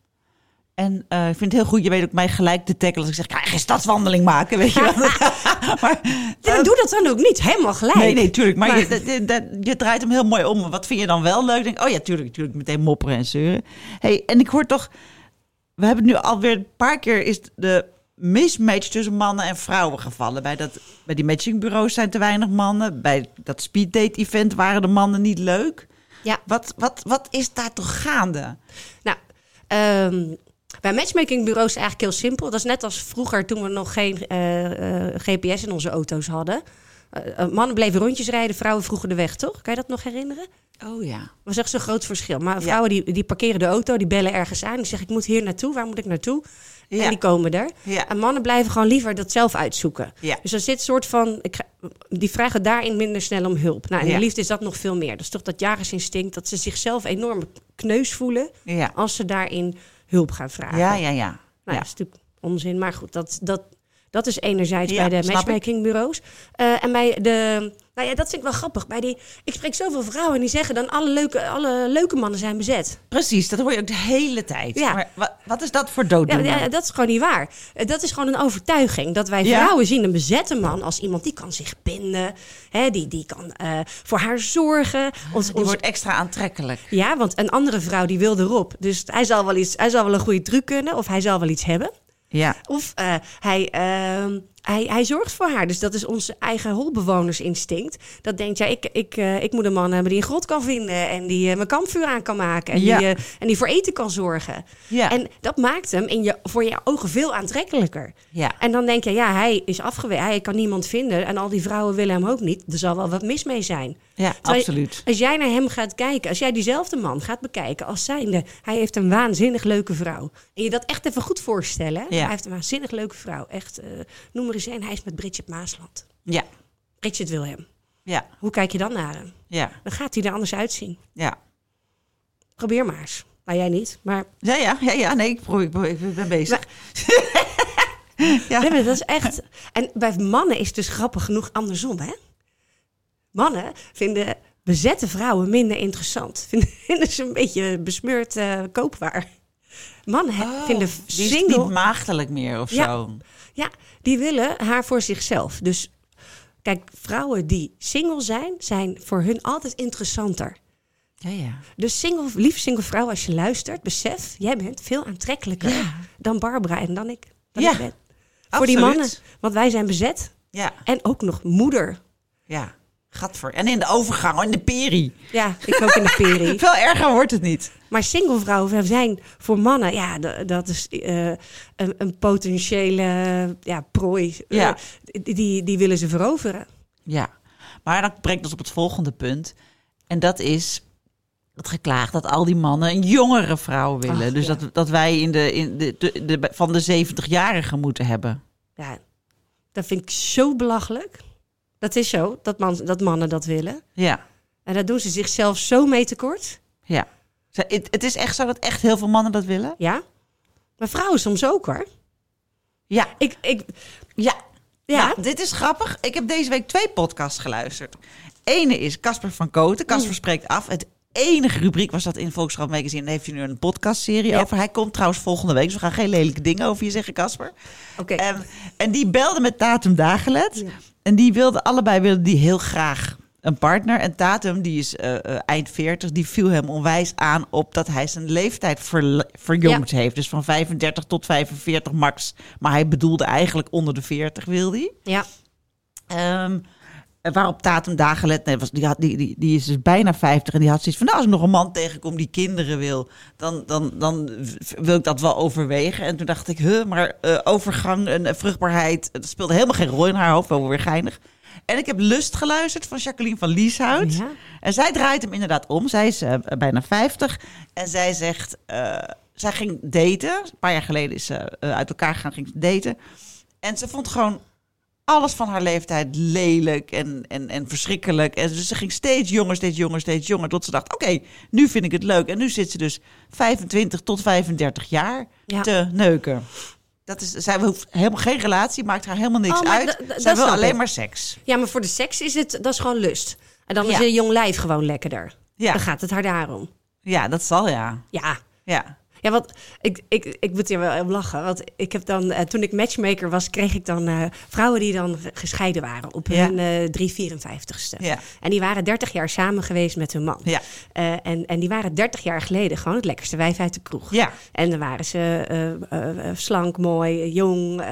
En eh, ik vind het heel goed, je weet ook mij gelijk te tackelen als ik zeg, ga geen stadswandeling maken, weet je wel. maar, Ja, doe dat dan ook niet. Helemaal gelijk. Nee, nee, tuurlijk. Maar, Maar- Je, je draait hem heel mooi om. Wat vind je dan wel leuk? Denk, oh ja, tuurlijk, tuurlijk. Meteen mopperen en zeuren. Hey, en ik hoor toch... We hebben nu alweer een paar keer is de mismatch tussen mannen en vrouwen gevallen. Bij, dat, bij die matchingbureaus zijn te weinig mannen. Bij dat speeddate event waren de mannen niet leuk. Ja. Wat, wat, wat is daar toch gaande? Nou, ehm, bij matchmakingbureaus is het eigenlijk heel simpel. Dat is net als vroeger toen we nog geen eh, eh, GPS in onze auto's hadden. Eh, mannen bleven rondjes rijden, vrouwen vroegen de weg, toch? Kan je dat nog herinneren? Oh ja. Dat was echt zo'n groot verschil. Maar vrouwen die, die parkeren de auto, die bellen ergens aan. Die zeggen, ik moet hier naartoe, waar moet ik naartoe? Ja. En die komen er. Ja. En mannen blijven gewoon liever dat zelf uitzoeken. Ja. Dus er zit een soort van... Ik, die vragen daarin minder snel om hulp. Nou, in de liefde is dat nog veel meer. Dat is toch dat jagersinstinct, dat ze zichzelf enorm kneus voelen... Als ze daarin hulp gaan vragen. Ja, ja, ja. Nou, ja. dat is natuurlijk onzin. Maar goed, dat, dat, dat is enerzijds bij de matchmakingbureaus. Eh en bij de... Nou ja, dat vind ik wel grappig. Bij die, ik spreek zoveel vrouwen en die zeggen dan... alle leuke, alle leuke mannen zijn bezet. Precies, dat hoor je ook de hele tijd. Ja. Maar wat, wat is dat voor Ja, dooddoener? ja, dat is gewoon niet waar. Eh, Dat is gewoon een overtuiging. Dat wij Ja. vrouwen zien een bezette man als iemand die kan zich binden. Hè, die, die kan eh, voor haar zorgen. Ons, Die ons- wordt extra aantrekkelijk. Ja, want een andere vrouw die wil erop. Dus hij zal wel, iets, hij zal wel een goede truc kunnen. Of hij zal wel iets hebben. Ja. Of eh, hij, ehm, hij, hij zorgt voor haar. Dus dat is ons eigen holbewonersinstinct. Dat denkt, ja, ik, ik, eh, ik moet een man hebben die een grot kan vinden. En die eh, mijn kampvuur aan kan maken. En, Ja. die, eh, en die voor eten kan zorgen. Ja. En dat maakt hem in je, voor je ogen veel aantrekkelijker. Ja. En dan denk je, ja, hij is afgewezen. Hij kan niemand vinden. En al die vrouwen willen hem ook niet. Er zal wel wat mis mee zijn. Ja, Terwijl- absoluut. Als jij naar hem gaat kijken, als jij diezelfde man gaat bekijken als zijnde, hij heeft een waanzinnig leuke vrouw. En je dat echt even goed voorstellen. Ja. Hij heeft een waanzinnig leuke vrouw. Echt, noem er een. Hij is met Bridget Maasland. Ja. Bridget wil hem. Ja. Hoe kijk je dan naar hem? Ja. Dan gaat hij er anders uitzien. Ja. Probeer maar eens. Nou, jij niet. Maar Ja, ja, ja, ja. Nee, ik, probeer, ik ben bezig. ja. nee, maar dat is echt... En bij mannen is het dus grappig genoeg andersom, hè? Mannen vinden bezette vrouwen minder interessant. Vinden, ze een beetje besmeurd eh, koopwaar. Mannen Oh, vinden die is single... niet maagdelijk meer of Ja. zo. Ja, die willen haar voor zichzelf. Dus kijk, vrouwen die single zijn, zijn voor hun altijd interessanter. Ja, ja. Dus single, lieve single vrouw, als je luistert, besef, jij bent veel aantrekkelijker Ja. dan Barbara en dan ik. Dan Ja, ik ben. Voor die mannen, want wij zijn bezet Ja, en ook nog moeder. ja. Gadver. En in de overgang, in de peri. Ja, ik ook in de peri. Veel erger wordt het niet. Maar single vrouwen zijn voor mannen, ja, dat is eh, een, een potentiële ja, prooi. Ja. Eh, die, die willen ze veroveren. Ja. Maar dat brengt ons op het volgende punt. En dat is het geklaag dat al die mannen een jongere vrouw willen. Ach, dus ja. dat, dat wij in de, in de, de, de- van de 70-jarigen moeten hebben. Ja, dat vind ik zo belachelijk. Dat is zo, dat, man, dat mannen dat willen. Ja. En daar doen ze zichzelf zo mee tekort. Ja. Het, het is echt zo dat echt heel veel mannen dat willen? Ja. Maar vrouwen soms ook hoor. Ja. Ik, ik, Ja. ja, dit is grappig. Ik heb deze week twee podcasts geluisterd. Ene is Casper van Koten. Casper spreekt af. Het enige rubriek was dat in Volkskrant Magazine. Daar heeft hij nu een podcastserie Ja. over. Hij komt trouwens volgende week. Dus we gaan geen lelijke dingen over je zeggen, Casper. oké. En, en die belde met Tatum Dagelet. Ja. En die wilden allebei wilden die heel graag een partner. En Tatum, die is eh, eh, eind 40, die viel hem onwijs aan op dat hij zijn leeftijd verle- verjongd heeft. Dus van 35 tot 45 max. Maar hij bedoelde eigenlijk onder de 40 wil hij. Ja, Ehm, waarop Tatum Dagelet, nee, was, die, had, die, die, die is dus bijna 50 en die had zoiets van, nou, als ik nog een man tegenkom die kinderen wil, dan, dan, dan wil ik dat wel overwegen. En toen dacht ik, huh, maar eh, overgang en eh, vruchtbaarheid, dat speelde helemaal geen rol in haar hoofd, wel weer geinig. En ik heb Lust geluisterd van Jacqueline van Lieshout. Ja. En zij draait hem inderdaad om. Zij is eh, bijna 50. En zij zegt, eh, zij ging daten. Een paar jaar geleden is ze eh, uit elkaar gegaan, ging daten. En ze vond gewoon alles van haar leeftijd lelijk en, en, en verschrikkelijk. En dus ze ging steeds jonger, steeds jonger, steeds jonger. Tot ze dacht, oké, nu vind ik het leuk. En nu zit ze dus 25 tot 35 jaar Ja. te neuken. Dat is, zij hoeft helemaal geen relatie, maakt haar helemaal niks Oh, uit. zij dat wil alleen ik. maar seks. ja, maar voor de seks is het, dat is gewoon lust. En dan is Ja. een jong lijf gewoon lekkerder. Ja. Dan gaat het haar daarom. Ja, dat zal ja. Ja, Ja. Ja, want ik, ik, ik moet hier wel om lachen. Want ik heb dan, eh, toen ik matchmaker was, kreeg ik dan eh, vrouwen die dan ge- gescheiden waren op Ja. hun eh 354ste. Ja. En die waren 30 jaar samen geweest met hun man. Ja. En, en die waren 30 jaar geleden gewoon het lekkerste wijf uit de kroeg. Ja. En dan waren ze slank, mooi, jong,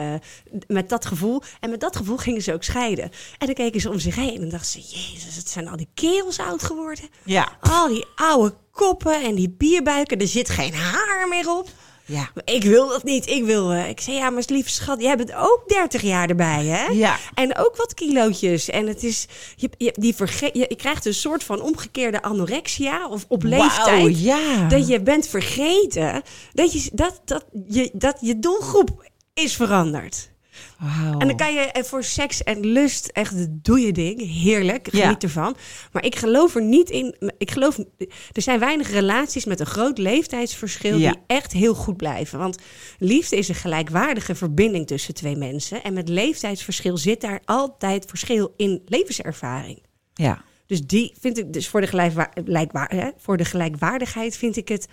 met dat gevoel. En met dat gevoel gingen ze ook scheiden. En dan keken ze om zich heen en dachten ze... Jezus, het zijn al die kerels oud geworden. Ja. Al die oude koppen en die bierbuiken. Er zit geen haar meer op. Ja. Ik wil dat niet. Ik wil. eh, ik zei ja, maar lieve schat, jij bent ook 30 jaar erbij, hè? Ja. En ook wat kilootjes. En het is. Je, je, die verge je, je krijgt een soort van omgekeerde anorexia of op leeftijd. Ja. Dat je bent vergeten dat je, dat, dat, je, dat je doelgroep is veranderd. En dan kan je eh, voor seks en lust echt doe je ding. Heerlijk, Ja. geniet ervan. Maar ik geloof er niet in. Ik geloof, er zijn weinig relaties met een groot leeftijdsverschil Ja. die echt heel goed blijven. Want liefde is een gelijkwaardige verbinding tussen twee mensen. En met leeftijdsverschil zit daar altijd verschil in levenservaring. Ja. Dus die vind ik, dus voor de, gelijkwa- gelijkwa- hè, voor de gelijkwaardigheid vind ik het.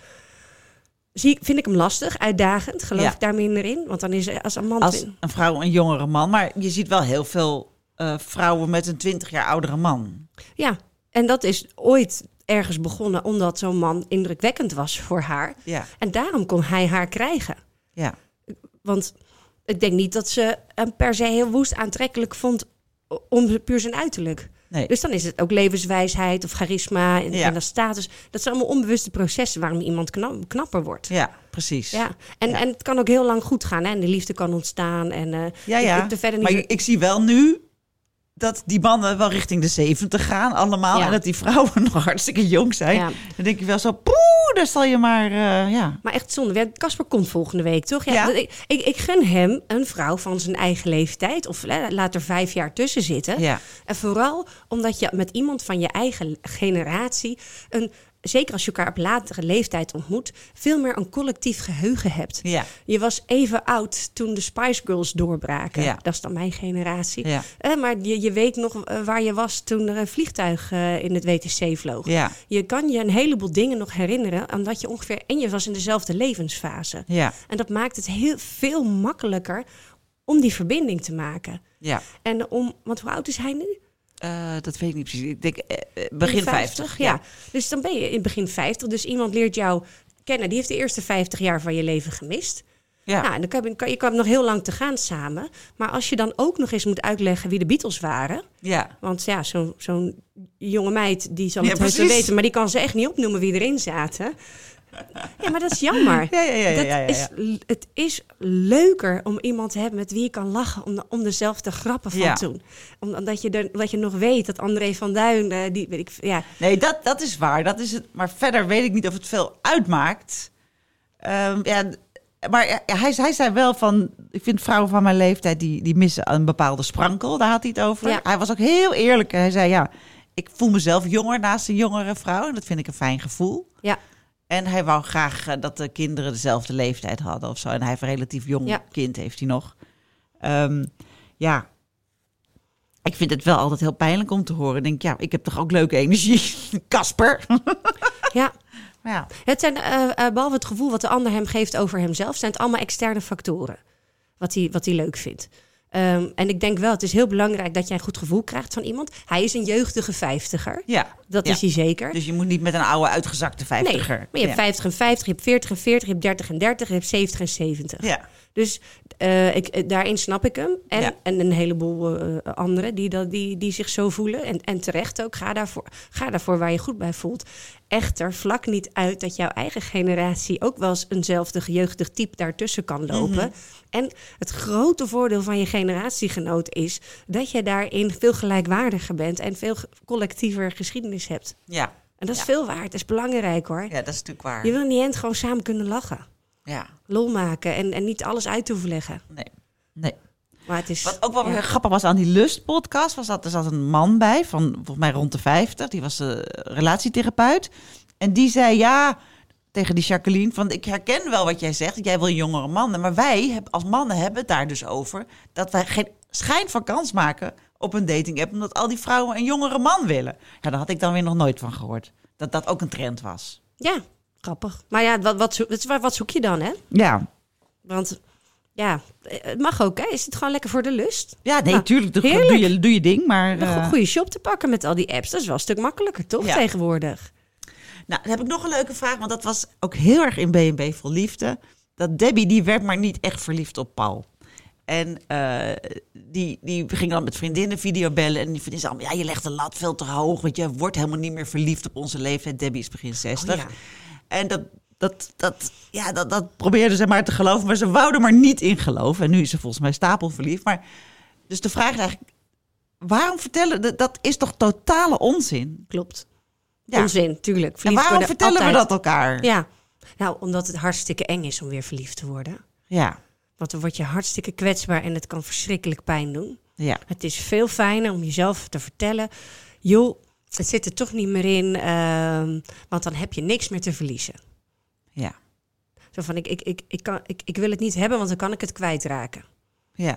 Zie, vind ik hem lastig, uitdagend. Geloof Ja. ik daar minder in? Want dan is er- als een man. Als een vrouw een jongere man. Maar je ziet wel heel veel eh, vrouwen met een 20 jaar oudere man. Ja, en dat is ooit ergens begonnen omdat zo'n man indrukwekkend was voor haar. Ja. En daarom kon hij haar krijgen. Ja. Want ik denk niet dat ze hem per se heel woest aantrekkelijk vond om puur zijn uiterlijk. Nee. Dus dan is het ook levenswijsheid of charisma en, Ja. en status. Dat zijn allemaal onbewuste processen waarom iemand knap- knapper wordt. Ja, precies. Ja, en, Ja. en het kan ook heel lang goed gaan. Hè? En de liefde kan ontstaan. En, eh, Ja, ja. ik verder niet maar ik zie wel nu dat die mannen wel richting de 70 gaan allemaal. Ja. En dat die vrouwen nog hartstikke jong zijn. Ja. Dan denk je wel zo, poeh, daar zal je maar, eh, ja. Maar echt zonde. Casper komt volgende week, toch? Ja, Ik, ik, ik gun hem een vrouw van zijn eigen leeftijd. Of eh, laat er vijf jaar tussen zitten. En vooral omdat je met iemand van je eigen generatie... Een, zeker als je elkaar op latere leeftijd ontmoet... veel meer een collectief geheugen hebt. Ja. Je was even oud toen de Spice Girls doorbraken. Ja. Dat is dan mijn generatie. Ja. Eh, maar je, je weet nog eh, waar je was toen er een vliegtuig eh, in het WTC vloog. Ja. Je kan je een heleboel dingen nog herinneren, omdat je ongeveer en je was in dezelfde levensfase. Ja. En dat maakt het heel veel makkelijker om die verbinding te maken. Ja. En om, want hoe oud is hij nu? Eh, dat weet ik niet precies. Ik denk eh, eh, begin 50. Ja. Dus dan ben je in begin 50. Dus iemand leert jou kennen. Die heeft de eerste 50 jaar van je leven gemist. Ja. Nou, en dan kan je, kan, je kan nog heel lang te gaan samen. Maar als je dan ook nog eens moet uitleggen wie de Beatles waren. Ja. Want ja, zo'n zo'n jonge meid, die zal het wel weten, maar die kan ze echt niet opnoemen wie erin zaten. Ja, maar dat is jammer. Ja, ja, ja, ja, Dat. Is, het is leuker om iemand te hebben met wie je kan lachen om, om dezelfde grappen van toen. Om- Omdat je, er, omdat je nog weet dat André van Duin, eh, die weet ik, ja, Nee, dat, dat is waar. Dat is het. Maar verder weet ik niet of het veel uitmaakt. Ehm, ja, maar hij, hij zei wel van... Ik vind vrouwen van mijn leeftijd, die, die missen een bepaalde sprankel. Daar had hij het over. Hij was ook heel eerlijk. Hij zei, ja, ik voel mezelf jonger naast een jongere vrouw. En dat vind ik een fijn gevoel. ja, En hij wou graag eh, dat de kinderen dezelfde leeftijd hadden of zo. En hij heeft een relatief jong Ja. kind, heeft hij nog. Ehm, ja, ik vind het wel altijd heel pijnlijk om te horen. Ik denk, ja, ik heb toch ook leuke energie. Kasper. ja. Ja, Het zijn, eh, eh, behalve het gevoel wat de ander hem geeft over hemzelf, zijn het allemaal externe factoren. Wat hij, wat hij leuk vindt. Ehm, en ik denk wel, het is heel belangrijk dat jij een goed gevoel krijgt van iemand. Hij is een jeugdige vijftiger. ja. Dat Ja. is hij zeker. Dus je moet niet met een oude uitgezakte nee, vijftiger. maar je hebt ja. 50 en 50, je hebt 40 en 40, je hebt 30 en 30, je hebt 70 en 70. Ja. Dus eh, ik, eh, daarin snap ik hem. En, Ja. en een heleboel eh, anderen die, dat, die, die zich zo voelen. En, en terecht ook. Ga daarvoor, ga daarvoor waar je goed bij voelt. Echter, vlak niet uit dat jouw eigen generatie ook wel eens eenzelfde jeugdig type daartussen kan lopen. Mhm. En het grote voordeel van je generatiegenoot is dat je daarin veel gelijkwaardiger bent en veel collectiever geschiedenis hebt. Ja. En dat is Ja. veel waard. Dat is belangrijk hoor. ja, dat is natuurlijk waar. Je wil in die end gewoon samen kunnen lachen. Ja, Lol maken en, en niet alles uit hoeven leggen. nee. Nee. Maar het is. Wat ook wel ja. grappig was aan die Lust-podcast, was dat er zat een man bij, van volgens mij rond de 50, die was uh, relatietherapeut. En die zei ja tegen die Jacqueline: van ik herken wel wat jij zegt, jij wil jongere mannen. Maar wij als mannen hebben het daar dus over dat wij geen schijn van kans maken op een dating app, omdat al die vrouwen een jongere man willen. Ja, daar had ik dan weer nog nooit van gehoord. Dat dat ook een trend was. Ja, Grappig. Maar ja, wat, wat, zoek, wat zoek je dan, hè? Ja, Want ja, het mag ook, hè? Is het gewoon lekker voor de lust? ja nee, Nou, tuurlijk. Doe, je, doe je ding, maar... Een eh, go- goede shop te pakken met al die apps, dat is wel een stuk makkelijker, toch? Ja. Tegenwoordig. Nou, dan heb ik nog een leuke vraag, want dat was ook heel erg in B&B vol liefde. Dat Debbie, die werd maar niet echt verliefd op Paul. En eh, die, die ging dan met vriendinnen videobellen. En die vriendin zei allemaal, ja, je legt de lat veel te hoog. Want je wordt helemaal niet meer verliefd op onze leeftijd. Debbie is begin 60. Oh ja. En dat, dat, dat, ja, dat, dat probeerde ze maar te geloven. Maar ze wou er maar niet in geloven. En nu is ze volgens mij stapelverliefd. Maar, dus de vraag is eigenlijk, waarom vertellen... Dat, dat is toch totale onzin? Klopt. Ja. Onzin, tuurlijk. En waarom vertellen we dat elkaar? Ja. Nou, omdat het hartstikke eng is om weer verliefd te worden. ja. Want dan word je hartstikke kwetsbaar en het kan verschrikkelijk pijn doen. ja. Het is veel fijner om jezelf te vertellen... joh, het zit er toch niet meer in, ehm, want dan heb je niks meer te verliezen. Ja, Zo van, ik, ik, ik, ik, kan, ik, ik wil het niet hebben, want dan kan ik het kwijtraken. ja,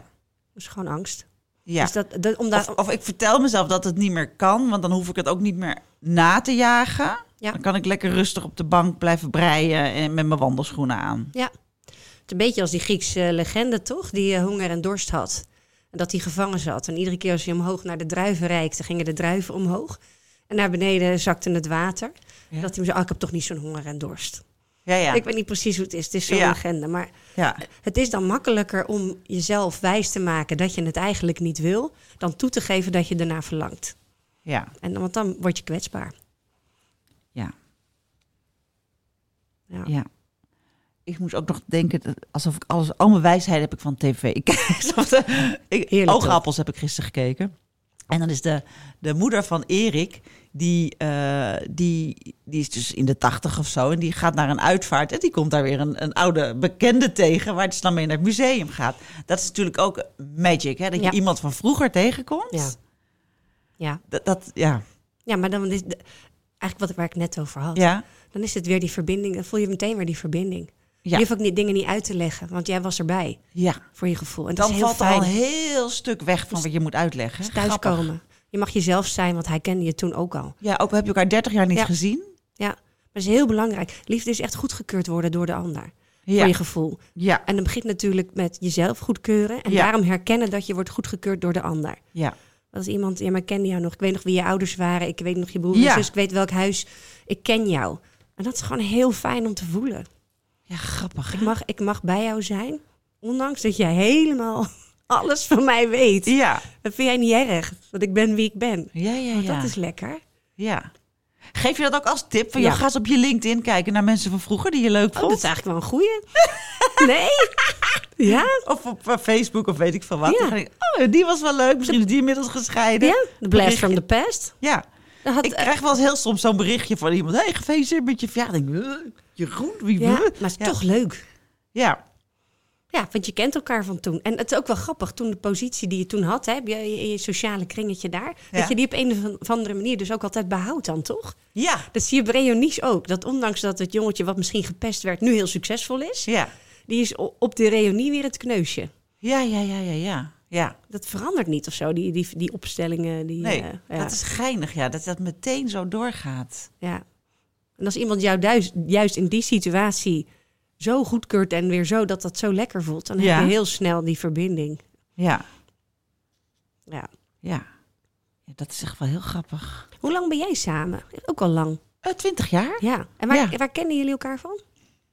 Dat is gewoon angst. ja. Dus dat, dat, om daar, Of, of ik vertel mezelf dat het niet meer kan, want dan hoef ik het ook niet meer na te jagen. Ja. Dan kan ik lekker rustig op de bank blijven breien en met mijn wandelschoenen aan. Ja, is een beetje als die Griekse legende, toch? Die eh, honger en dorst had. En dat hij gevangen zat. En iedere keer als hij omhoog naar de druiven reikte, gingen de druiven omhoog. En naar beneden zakte het water. Ja. Dat hij zei, oh, ik heb toch niet zo'n honger en dorst. Ja, ja. Ik weet niet precies hoe het is. Het is zo'n Ja. legende. Maar ja. het is dan makkelijker om jezelf wijs te maken dat je het eigenlijk niet wil... dan toe te geven dat je ernaar verlangt. ja. En, want dan word je kwetsbaar. Ja. Ja. Ja. Ik moest ook nog denken, dat- alsof ik alles, al mijn wijsheid heb ik van tv. Ik, ik, oogappels heb ik gisteren gekeken. En dan is de, de moeder van Erik, die, eh, die, die is dus in de tachtig of zo. En die gaat naar een uitvaart en die komt daar weer een, een oude bekende tegen... waar het dan mee naar het museum gaat. Dat is natuurlijk ook magic, hè? Dat je iemand van vroeger tegenkomt. Ja. Ja. Dat, dat, ja. ja, maar dan is de, eigenlijk wat waar ik net over had. Ja. Dan is het weer die verbinding. Dan voel je meteen weer die verbinding. Ja. Je hoeft ook niet, dingen niet uit te leggen, want jij was erbij ja. voor je gevoel. En dat Dan is heel valt fijn. al een heel stuk weg van wat je moet uitleggen. Dus thuiskomen. Je mag jezelf zijn, want hij kende je toen ook al. Ja, ook al heb je elkaar 30 jaar niet Ja. gezien. Ja, maar dat is heel belangrijk. Liefde is echt goedgekeurd worden door de ander. Ja. Voor je gevoel. Ja, En dat begint natuurlijk met jezelf goedkeuren. En Ja. daarom herkennen dat je wordt goedgekeurd door de ander. ja, Dat is iemand, ja, maar ik ken jou nog. Ik weet nog wie je ouders waren. Ik weet nog je broer en zus. Ik weet welk huis. Ik ken jou. En dat is gewoon heel fijn om te voelen. Ja, grappig. Ik mag, ik mag bij jou zijn, ondanks dat jij helemaal alles van mij weet. Ja, Dat vind jij niet erg, want ik ben wie ik ben. ja, ja, Want ja. Dat is lekker. ja. Geef je dat ook als tip? Van, Ja. joh, ga eens op je LinkedIn kijken naar mensen van vroeger die je leuk Oh, vond. dat is eigenlijk wel een goeie. nee? Ja? Of op eh, Facebook of weet ik veel wat. Ja. Ik, oh, die was wel leuk. Misschien is die inmiddels gescheiden. Ja? The blast from the past. Ja. Had, Ik krijg wel eens heel soms zo'n berichtje van iemand. hey, gefeliciteerd met je verjaardag. Ik denk, "Huh? Jeroen, wie ja, maar het is Ja. toch leuk. Ja, Ja, want je kent elkaar van toen. En het is ook wel grappig, toen de positie die je toen had, hè, heb je in je sociale kringetje daar, Ja. dat je die op een of andere manier dus ook altijd behoudt dan, toch? ja, Dat zie je bij reunies ook. Dat ondanks dat het jongetje wat misschien gepest werd, nu heel succesvol is, ja. die is op de reunie weer het kneusje. Ja, ja, ja, ja, ja. Ja, Dat verandert niet of zo, die, die, die opstellingen. Die, nee, eh, ja. dat is geinig, ja, dat dat meteen zo doorgaat. ja. En als iemand jou juist, juist in die situatie zo goedkeurt en weer zo dat dat zo lekker voelt, dan Ja. heb je heel snel die verbinding. Ja, Ja. ja. ja dat is echt wel heel grappig. Hoe lang ben jij samen? Ook al lang. Eh, Twintig jaar? Ja. En waar, Ja. waar kennen jullie elkaar van?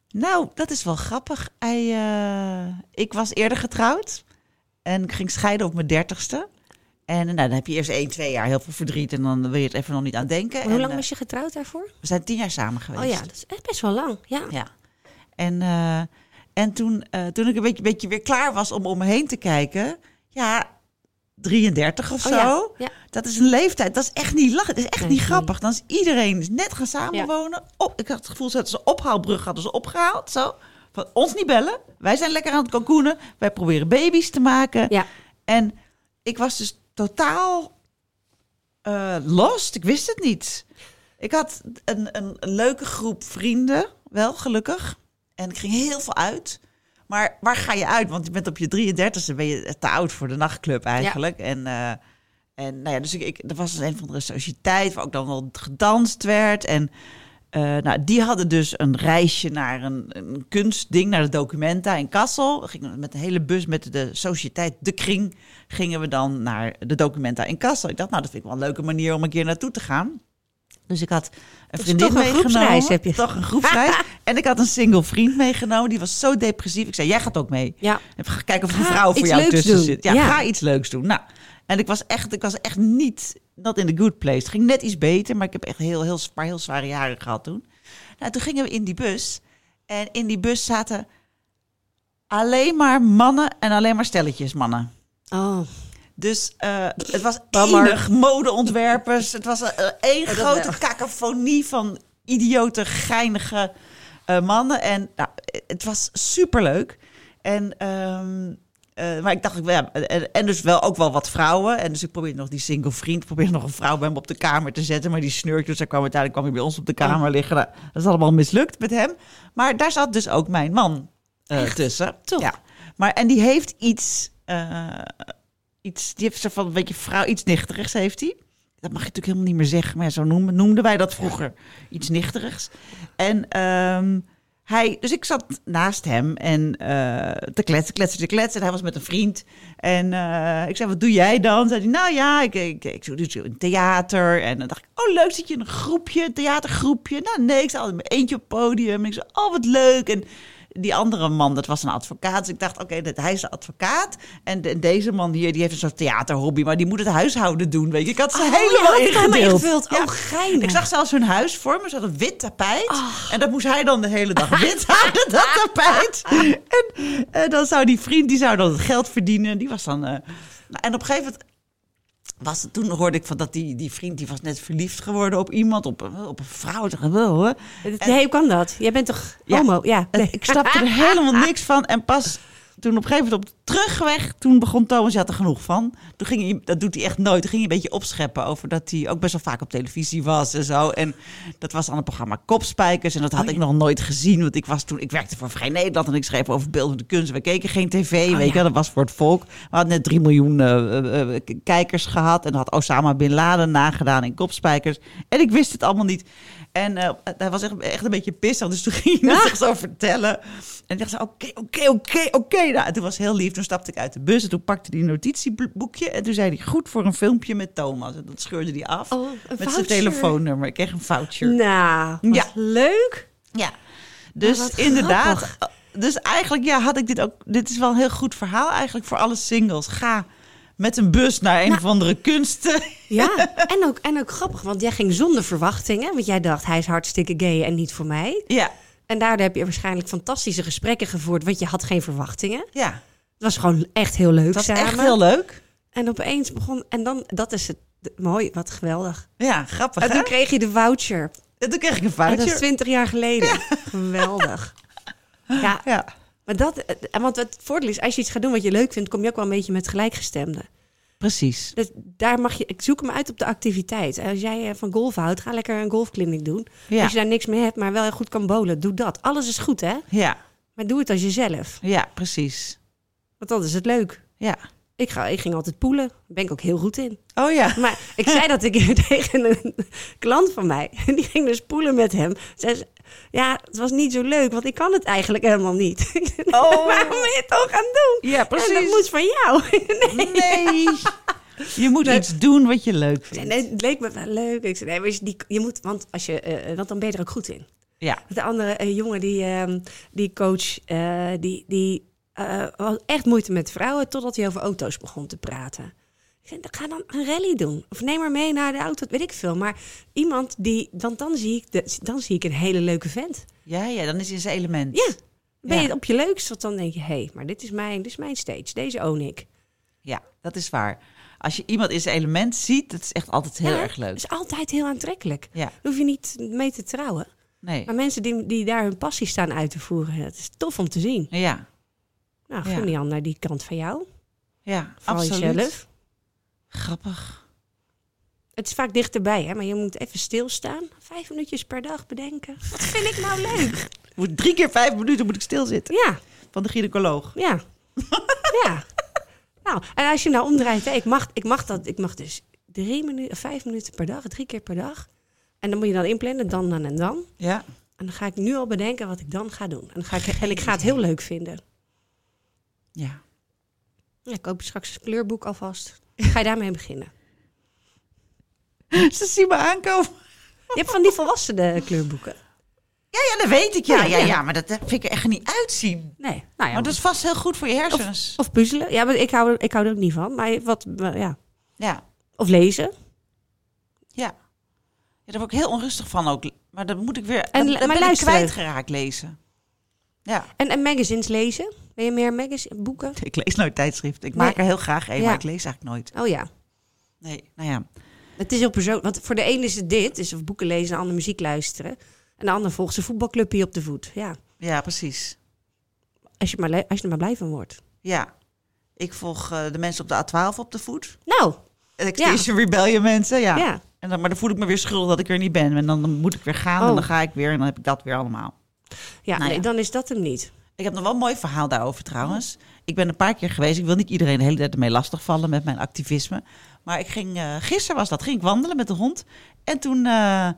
Nou, dat is wel grappig. Eh, ik was eerder getrouwd en ik ging scheiden op mijn dertigste. En nou, dan heb je eerst één, twee jaar heel veel verdriet en dan wil je het even nog niet aan denken. Maar hoe En, lang eh, was je getrouwd daarvoor? we zijn tien jaar samen geweest. Oh ja, dat is echt best wel lang. Ja. Ja. En, eh, en toen, eh, toen ik een beetje, beetje weer klaar was om om me heen te kijken, ja, 33 of Oh zo. ja, ja. Dat is een leeftijd. Dat is echt niet lachen. Dat is echt Nee, niet grappig. Dan is iedereen net gaan samenwonen. Op, ik had het gevoel dat ze ophaalbrug hadden ze opgehaald. Zo. Van ons niet bellen. Wij zijn lekker aan het kalkoenen. Wij proberen baby's te maken. Ja. En ik was dus totaal eh, lost. Ik wist het niet. Ik had een, een, leuke groep vrienden, wel gelukkig. En ik ging heel veel uit. Maar waar ga je uit? Want je bent op je 33e ben je te oud voor de nachtclub eigenlijk. En, eh, en nou ja, dus ik, ik, er was een van de sociëteit waar ook dan wel gedanst werd. En Eh, nou, die hadden dus een reisje naar een, een kunstding, naar de Documenta in Kassel. Gingen met een hele bus met de Sociëteit De Kring gingen we dan naar de Documenta in Kassel. Ik dacht, nou, dat vind ik wel een leuke manier om een keer naartoe te gaan. Dus ik had een is vriendin toch een meegenomen. groepsreis heb je. Toch een groepsreis. en ik had een single vriend meegenomen. Die was zo depressief. Ik zei, jij gaat ook mee. Ja. Even kijken of er een vrouw voor jou tussen doen. zit. Ja, Ja. ga iets leuks doen. Nou, en ik was echt, ik was echt niet not in the good place. Het ging net iets beter, maar ik heb echt heel, heel, paar heel zware jaren gehad toen. Nou, toen gingen we in die bus. En in die bus zaten alleen maar mannen en alleen maar stelletjes mannen. Oh, Dus eh, het was enig modeontwerpers. Het was eh, één dat grote cacophonie van idiote, geinige eh, mannen. En nou, het was superleuk. En, ehm, eh, maar ik dacht, ik, ja, en, en dus wel ook wel wat vrouwen. En dus ik probeerde nog die single vriend, probeerde nog een vrouw bij hem op de kamer te zetten. Maar die snurkte, dus hij kwam uiteindelijk kwam hij bij ons op de kamer liggen. Nou, dat is allemaal mislukt met hem. Maar daar zat dus ook mijn man eh, tussen. Toch? Ja. Maar, en die heeft iets, eh, iets, die heeft zo van een beetje vrouw, iets nichterigs heeft hij. Dat mag je natuurlijk helemaal niet meer zeggen, maar ja, zo noemden, noemden wij dat vroeger. Iets nichterigs. En ehm, hij, dus ik zat naast hem en eh, te kletsen, kletsen, te kletsen. En hij was met een vriend. En eh, ik zei, wat doe jij dan? Zei hij, nou ja, ik, ik, ik doe zo een theater. En dan dacht ik, oh leuk, zit je in een groepje, een theatergroepje? Nou nee, ik sta altijd met eentje op het podium. En ik zei, oh wat leuk. En die andere man, dat was een advocaat. Dus ik dacht, oké, dat hij is een advocaat. En de- deze man hier, die heeft een soort theaterhobby. Maar die moet het huishouden doen, weet je. Ik had ze Oh, helemaal ingedeeld. Oh, geinig. Ik zag zelfs hun huis voor me. Ze hadden een wit tapijt. Oh. En dat moest hij dan de hele dag wit houden, dat tapijt. En eh, dan zou die vriend, die zou dan het geld verdienen. Die was dan... eh, en op een gegeven moment... Was, toen hoorde ik van dat die, die vriend die was net verliefd geworden op iemand, op, een- op een vrouw. Wel hoor. Nee, hoe kan dat? Jij bent toch homo? Ja. Nee. Ik snapte er helemaal niks van. En pas toen op een gegeven moment op de terugweg, toen begon Thomas, je had er genoeg van. Toen ging hij, dat doet hij echt nooit, toen ging hij een beetje opscheppen over dat hij ook best wel vaak op televisie was en zo. En dat was aan het programma Kopspijkers en dat had ik nog nooit gezien, want ik was toen, ik werkte voor Vrij Nederland en ik schreef over beeldende kunst. We keken geen tv, weet je, ja. wel, dat was voor het volk. We hadden net 3 miljoen eh, eh, eh, kijkers gehad en had Osama Bin Laden nagedaan in Kopspijkers. En ik wist het allemaal niet. En eh, hij was echt, echt een beetje pissig, dus toen ging hij het zo vertellen. En ik dacht, oké, oké, oké, oké. Nou, en toen was heel lief. Toen stapte ik uit de bus en toen pakte hij een notitieboekje. En toen zei hij, goed voor een filmpje met Thomas. En dat scheurde hij af Oh, met zijn telefoonnummer. Ik kreeg een voucher. Nou, Ja. leuk. Ja, dus wat inderdaad. grappig. Dus eigenlijk ja, had ik dit ook. Dit is wel een heel goed verhaal eigenlijk voor alle singles. Ga met een bus naar een Nou. of andere kunsten. Ja, en ook, en ook grappig, want jij ging zonder verwachtingen. Want jij dacht, hij is hartstikke gay en niet voor mij. Ja, En daardoor heb je waarschijnlijk fantastische gesprekken gevoerd, want je had geen verwachtingen. ja. Het was gewoon echt heel leuk was samen. echt heel leuk. En opeens begon, en dan, dat is het mooi, wat geweldig. Ja, grappig. En hè? toen kreeg je de voucher. En toen kreeg ik een En dat is voucher. twintig jaar geleden. Geweldig. Ja, Ja, maar dat, eh, want het voordeel is, als je iets gaat doen wat je leuk vindt, kom je ook wel een beetje met gelijkgestemden. precies. Dus daar mag je, ik zoek hem uit op de activiteit. Als jij eh, van golf houdt, ga lekker een golfkliniek doen. Ja. Als je daar niks mee hebt, maar wel heel goed kan bowlen, doe dat. Alles is goed, hè? Ja, Maar doe het als jezelf. ja, precies. Want dan is het leuk. Ja. Ik, ga, ik ging altijd poelen. Daar ben ik ook heel goed in. Oh ja. Maar ik zei dat ik tegen een klant van mij. En die ging dus poelen met hem. Ze, ja, het was niet zo leuk, want ik kan het eigenlijk helemaal niet. Oh. Waarom wil je het toch gaan doen? Ja, En precies. dat moet van jou. Nee. Nee. Je moet iets doen wat je leuk vindt. nee, het leek me wel leuk. Ik zei, nee, weet je, die, je moet, want, als je, eh, want dan ben je er ook goed in. Ja. De andere eh, jongen, die, ehm, die coach, eh, die, die eh, had echt moeite met vrouwen... totdat hij over auto's begon te praten. Zei, ga dan een rally doen. Of neem maar mee naar de auto, weet ik veel. Maar iemand die... Want dan zie ik, de, dan zie ik een hele leuke vent. Ja, ja, dan is hij zijn element. Ja, ben Ja. je op je leukst? Want dan denk je, hé, hey, maar dit is, mijn, dit is mijn stage. Deze own ik. Ja, dat is waar. Als je iemand in zijn element ziet, dat is echt altijd heel Ja, erg leuk. Dat is altijd heel aantrekkelijk. Ja, Daar hoef je niet mee te trouwen. nee. Maar mensen die, die daar hun passie staan uit te voeren, dat is tof om te zien. Ja, Nou, gun die aan naar die kant van jou. ja, Vooral absoluut. jezelf. Grappig. Het is vaak dichterbij, hè? maar je moet even stilstaan. Vijf minuutjes per dag bedenken. Wat vind ik nou leuk? Moet drie keer vijf minuten moet ik stilzitten. Ja, Van de gynaecoloog. ja. ja. Nou, en als je nou omdraait, hè, ik, mag, ik, mag dat, ik mag dus drie minuten, vijf minuten per dag, drie keer per dag. En dan moet je dan inplannen, dan, dan en dan. Ja. En dan ga ik nu al bedenken wat ik dan ga doen. En, dan ga ik, en ik ga het heel leuk vinden. Ja. Ja, ik koop straks een kleurboek alvast. Ga je daarmee beginnen? Ze zien me aankomen. Je hebt van die volwassenen kleurboeken. Ja, ja, dat weet ik. Ja, Ja, ja, ja. ja, maar dat vind ik er echt niet uitzien. Nee, nou ja. Maar dat is vast heel goed voor je hersens. Of puzzelen. Ja, maar ik hou, er- ik hou er ook niet van. Maar wat, ja. Ja, Of lezen. ja. Ja, daar word ik heel onrustig van ook. Maar dan moet ik weer... En- maar ben luisteren. ik kwijtgeraakt lezen. Ja, En, en magazines lezen. Ben je meer magazine, boeken? ik lees nooit tijdschriften. Ik Nee. maak er heel graag een, Ja. maar ik lees eigenlijk nooit. Oh ja. Nee, nou ja. Het is heel persoonlijk. Want voor de een is het dit. Is of boeken lezen, een ander muziek luisteren. En de ander volgt zijn voetbalclubje op de voet. Ja. Ja, precies. Als je, maar als je er maar blij van wordt. Ja. Ik volg eh, de mensen op de A12 op de voet. Nou, Extinction Rebellion mensen, ja. ja. En dan, maar dan voel ik me weer schuldig dat ik er niet ben. En dan, dan moet ik weer gaan en Oh. dan ga ik weer en dan heb ik dat weer allemaal. Ja, Nou nee, ja. dan is dat hem niet. Ik heb nog wel een mooi verhaal daarover trouwens. Ik ben een paar keer geweest. Ik wil niet iedereen de hele tijd ermee lastigvallen met mijn activisme. Maar ik ging, eh, gisteren was dat, ging ik wandelen met de hond. En toen eh,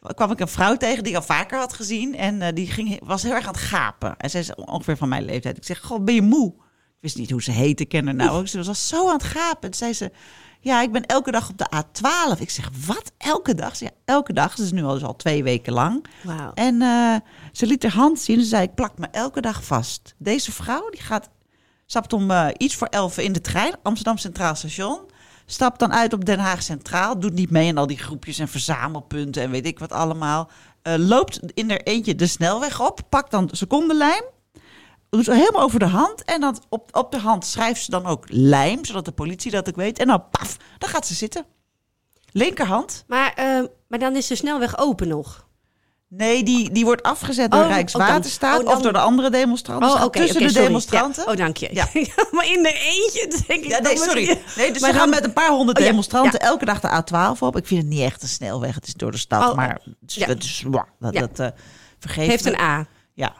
kwam ik een vrouw tegen die ik al vaker had gezien. En eh, die ging, was heel erg aan het gapen. En zij is ongeveer van mijn leeftijd. Ik zeg, goh, ben je moe? Ik wist niet hoe ze heette, ken haar nou ook. Ze was zo aan het gapen. En toen zei ze, ja, ik ben elke dag op de A12. Ik zeg, wat? Elke dag? Ze, ja, elke dag. Dat is nu al, dus al twee weken lang. En eh, ze liet haar hand zien. Ze zei, ik plak me elke dag vast. Deze vrouw, die gaat, stapt om eh, iets voor elf in de trein. Amsterdam Centraal Station. Stapt dan uit op Den Haag Centraal. Doet niet mee in al die groepjes en verzamelpunten en weet ik wat allemaal. Eh, loopt in er eentje de snelweg op. Pakt dan de secondenlijm. Doet ze helemaal over de hand. En dan op, op de hand schrijft ze dan ook lijm. Zodat de politie dat ook weet. En dan paf, dan gaat ze zitten. Linkerhand. Maar, eh, maar dan is de snelweg open nog. Nee, die, die wordt afgezet door Oh, Rijkswaterstaat oh, dan- of door de andere demonstranten. Oh, tussen de sorry. demonstranten. Ja. Oh, dank je. Ja. maar in de eentje dan denk ik... Ja, nee, sorry. Nee, dus Maar ze gaan met een paar honderd Oh, demonstranten ja. elke dag de A12 op. Ik vind het niet echt een snelweg. Het is door de stad, Oh, maar het is, dat, Ja. dat eh, vergeet heeft me. een A. Ja,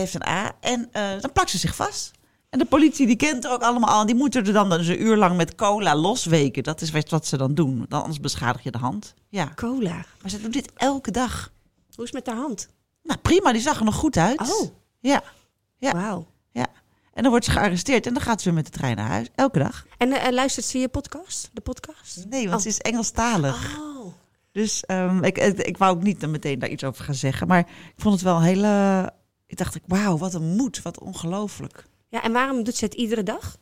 het heeft een A. En eh, dan plakt ze zich vast. En de politie die kent er ook allemaal al. Die moeten er dan dus een uur lang met cola losweken. Dat is wat ze dan doen. Dan anders beschadig je de hand. Ja, Cola. maar ze doet dit elke dag. Hoe is het met haar hand? Nou, prima. Die zag er nog goed uit. Oh, Ja, Ja. wauw. ja. En dan wordt ze gearresteerd en dan gaat ze weer met de trein naar huis. Elke dag. En eh, luistert ze je podcast? De podcast? Nee, want Oh. ze is Engelstalig. Oh. Dus ehm, ik, ik, ik wou ook niet dan meteen daar iets over gaan zeggen. Maar ik vond het wel een hele... Ik dacht, ik, wauw, wat een moed. Wat ongelooflijk. Ja, en waarom doet ze het iedere dag?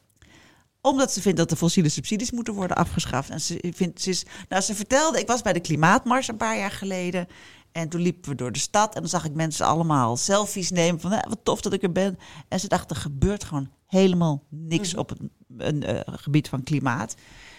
Omdat ze vindt dat de fossiele subsidies moeten worden afgeschaft. En ze, vindt, ze, is, nou, ze vertelde, ik was bij de klimaatmars een paar jaar geleden. En toen liepen we door de stad en dan zag ik mensen allemaal selfies nemen. Van "Eh, wat tof dat ik er ben. En ze dachten, er gebeurt gewoon helemaal niks op het een, eh, gebied van klimaat.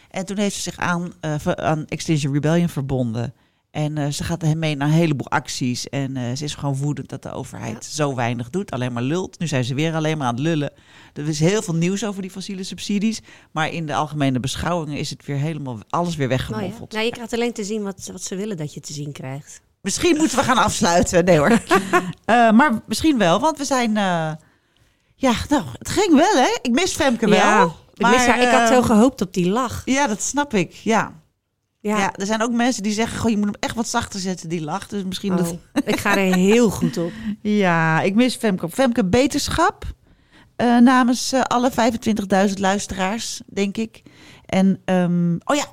En toen heeft ze zich aan, eh, aan Extinction Rebellion verbonden. En eh, ze gaat hem mee naar een heleboel acties. En eh, ze is gewoon woedend dat de overheid zo weinig doet. Alleen maar lult. Nu zijn ze weer alleen maar aan het lullen. Er is heel veel nieuws over die fossiele subsidies. Maar in de algemene beschouwingen is het weer helemaal alles weer Nou, weggemoffeld. ja. nou, je krijgt alleen te zien wat, wat ze willen dat je te zien krijgt. Misschien moeten we gaan afsluiten. Nee hoor. Eh, maar misschien wel, want we zijn... ja, nou, het ging wel hè. Ik mis Femke wel. Ik, mis haar. ik had zo eh, gehoopt op die lach. Ja, dat snap ik. Ja. Ja, Ja. er zijn ook mensen die zeggen... Goh, je moet hem echt wat zachter zetten, die lach. Dus misschien... Oh, Dat... ik ga er heel goed op. Ja, ik mis Femke. Femke Beterschap. eh, namens eh, alle 25.000 luisteraars, denk ik. En, ehm, oh ja,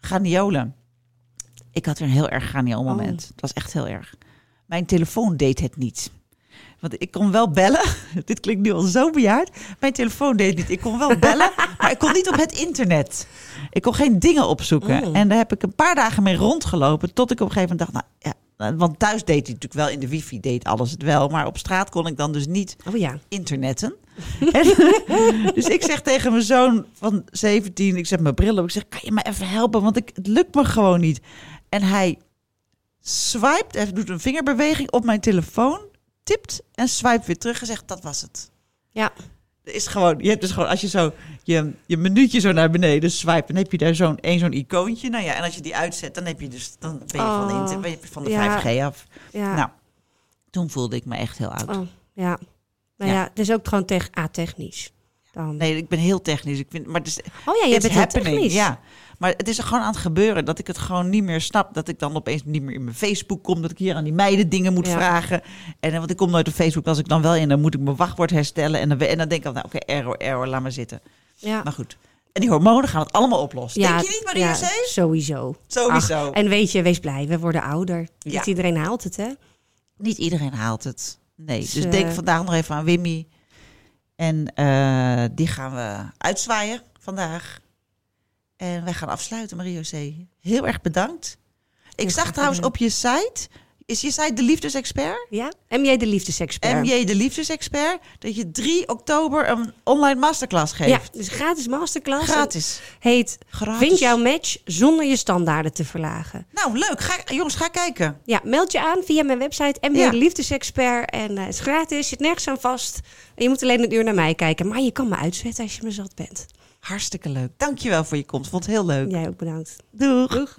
graniolen. Ik had weer een heel erg graniool moment. Oh. Het was echt heel erg. Mijn telefoon deed het niet. Want ik kon wel bellen. Dit klinkt nu al zo bejaard. Mijn telefoon deed niet. Ik kon wel bellen, maar ik kon niet op het internet. Ik kon geen dingen opzoeken. Mm. En daar heb ik een paar dagen mee rondgelopen. Tot ik op een gegeven moment dacht, nou ja, want thuis deed hij natuurlijk wel in de wifi, deed alles het wel. Maar op straat kon ik dan dus niet Oh ja. internetten. En, dus ik zeg tegen mijn zoon van 17, ik zet mijn bril op. Ik zeg, kan je me even helpen? Want ik, het lukt me gewoon niet. En hij swipet, hij doet een vingerbeweging op mijn telefoon, tipt en swipe weer terug en zegt, dat was het. Ja. Is gewoon, je hebt dus gewoon, als je zo je, je minuutje zo naar beneden swipe, dan heb je daar zo'n één zo'n icoontje. Nou ja, en als je die uitzet, dan heb je dus, dan ben je van de, Oh, inter- ben je van de ja. 5G af. Ja. Nou, toen voelde ik me echt heel oud. Oh, ja. Nou Ja. ja, het is ook gewoon tegen A-technisch. Dan? Nee, ik ben heel technisch. Ik vind, maar het is, Oh ja, it's bent happening. technisch. Ja, maar het is er gewoon aan het gebeuren dat ik het gewoon niet meer snap. Dat ik dan opeens niet meer in mijn Facebook kom. Dat ik hier aan die meiden dingen moet Ja. vragen. En want ik kom nooit op Facebook. Als ik dan wel in, dan moet ik mijn wachtwoord herstellen. En dan, en dan denk ik, al, nou, oké, error, error, laat maar zitten. Ja. Maar goed. En die hormonen gaan het allemaal oplossen. Ja, denk je niet, Maria ja, C? Sowieso. Sowieso. Ach, en weet je, wees blij, we worden ouder. Ja. Niet iedereen haalt het, hè? Niet iedereen haalt het. Nee, dus, Dus, denk eh, vandaag nog even aan Wimmy. En eh, die gaan we uitzwaaien vandaag. En wij gaan afsluiten, Mario C. Heel erg bedankt. Ik zag trouwens op je site, is je site de Liefdesexpert? Ja? MJ de liefdesexpert. MJ de Liefdesexpert, dat je 3 oktober een online masterclass geeft. Ja, dus gratis masterclass. Gratis. Heet Gratis. Vind jouw match zonder je standaarden te verlagen. Nou, leuk. Ga, jongens, ga kijken. Ja, meld je aan via mijn website MJ Ja. de liefdesexpert. En eh, het is gratis, zit nergens aan vast. En je moet alleen een uur naar mij kijken. Maar je kan me uitzetten als je me zat bent. Hartstikke leuk. Dankjewel voor je komst. Vond het heel leuk. Jij ook bedankt. Doeg. Doeg.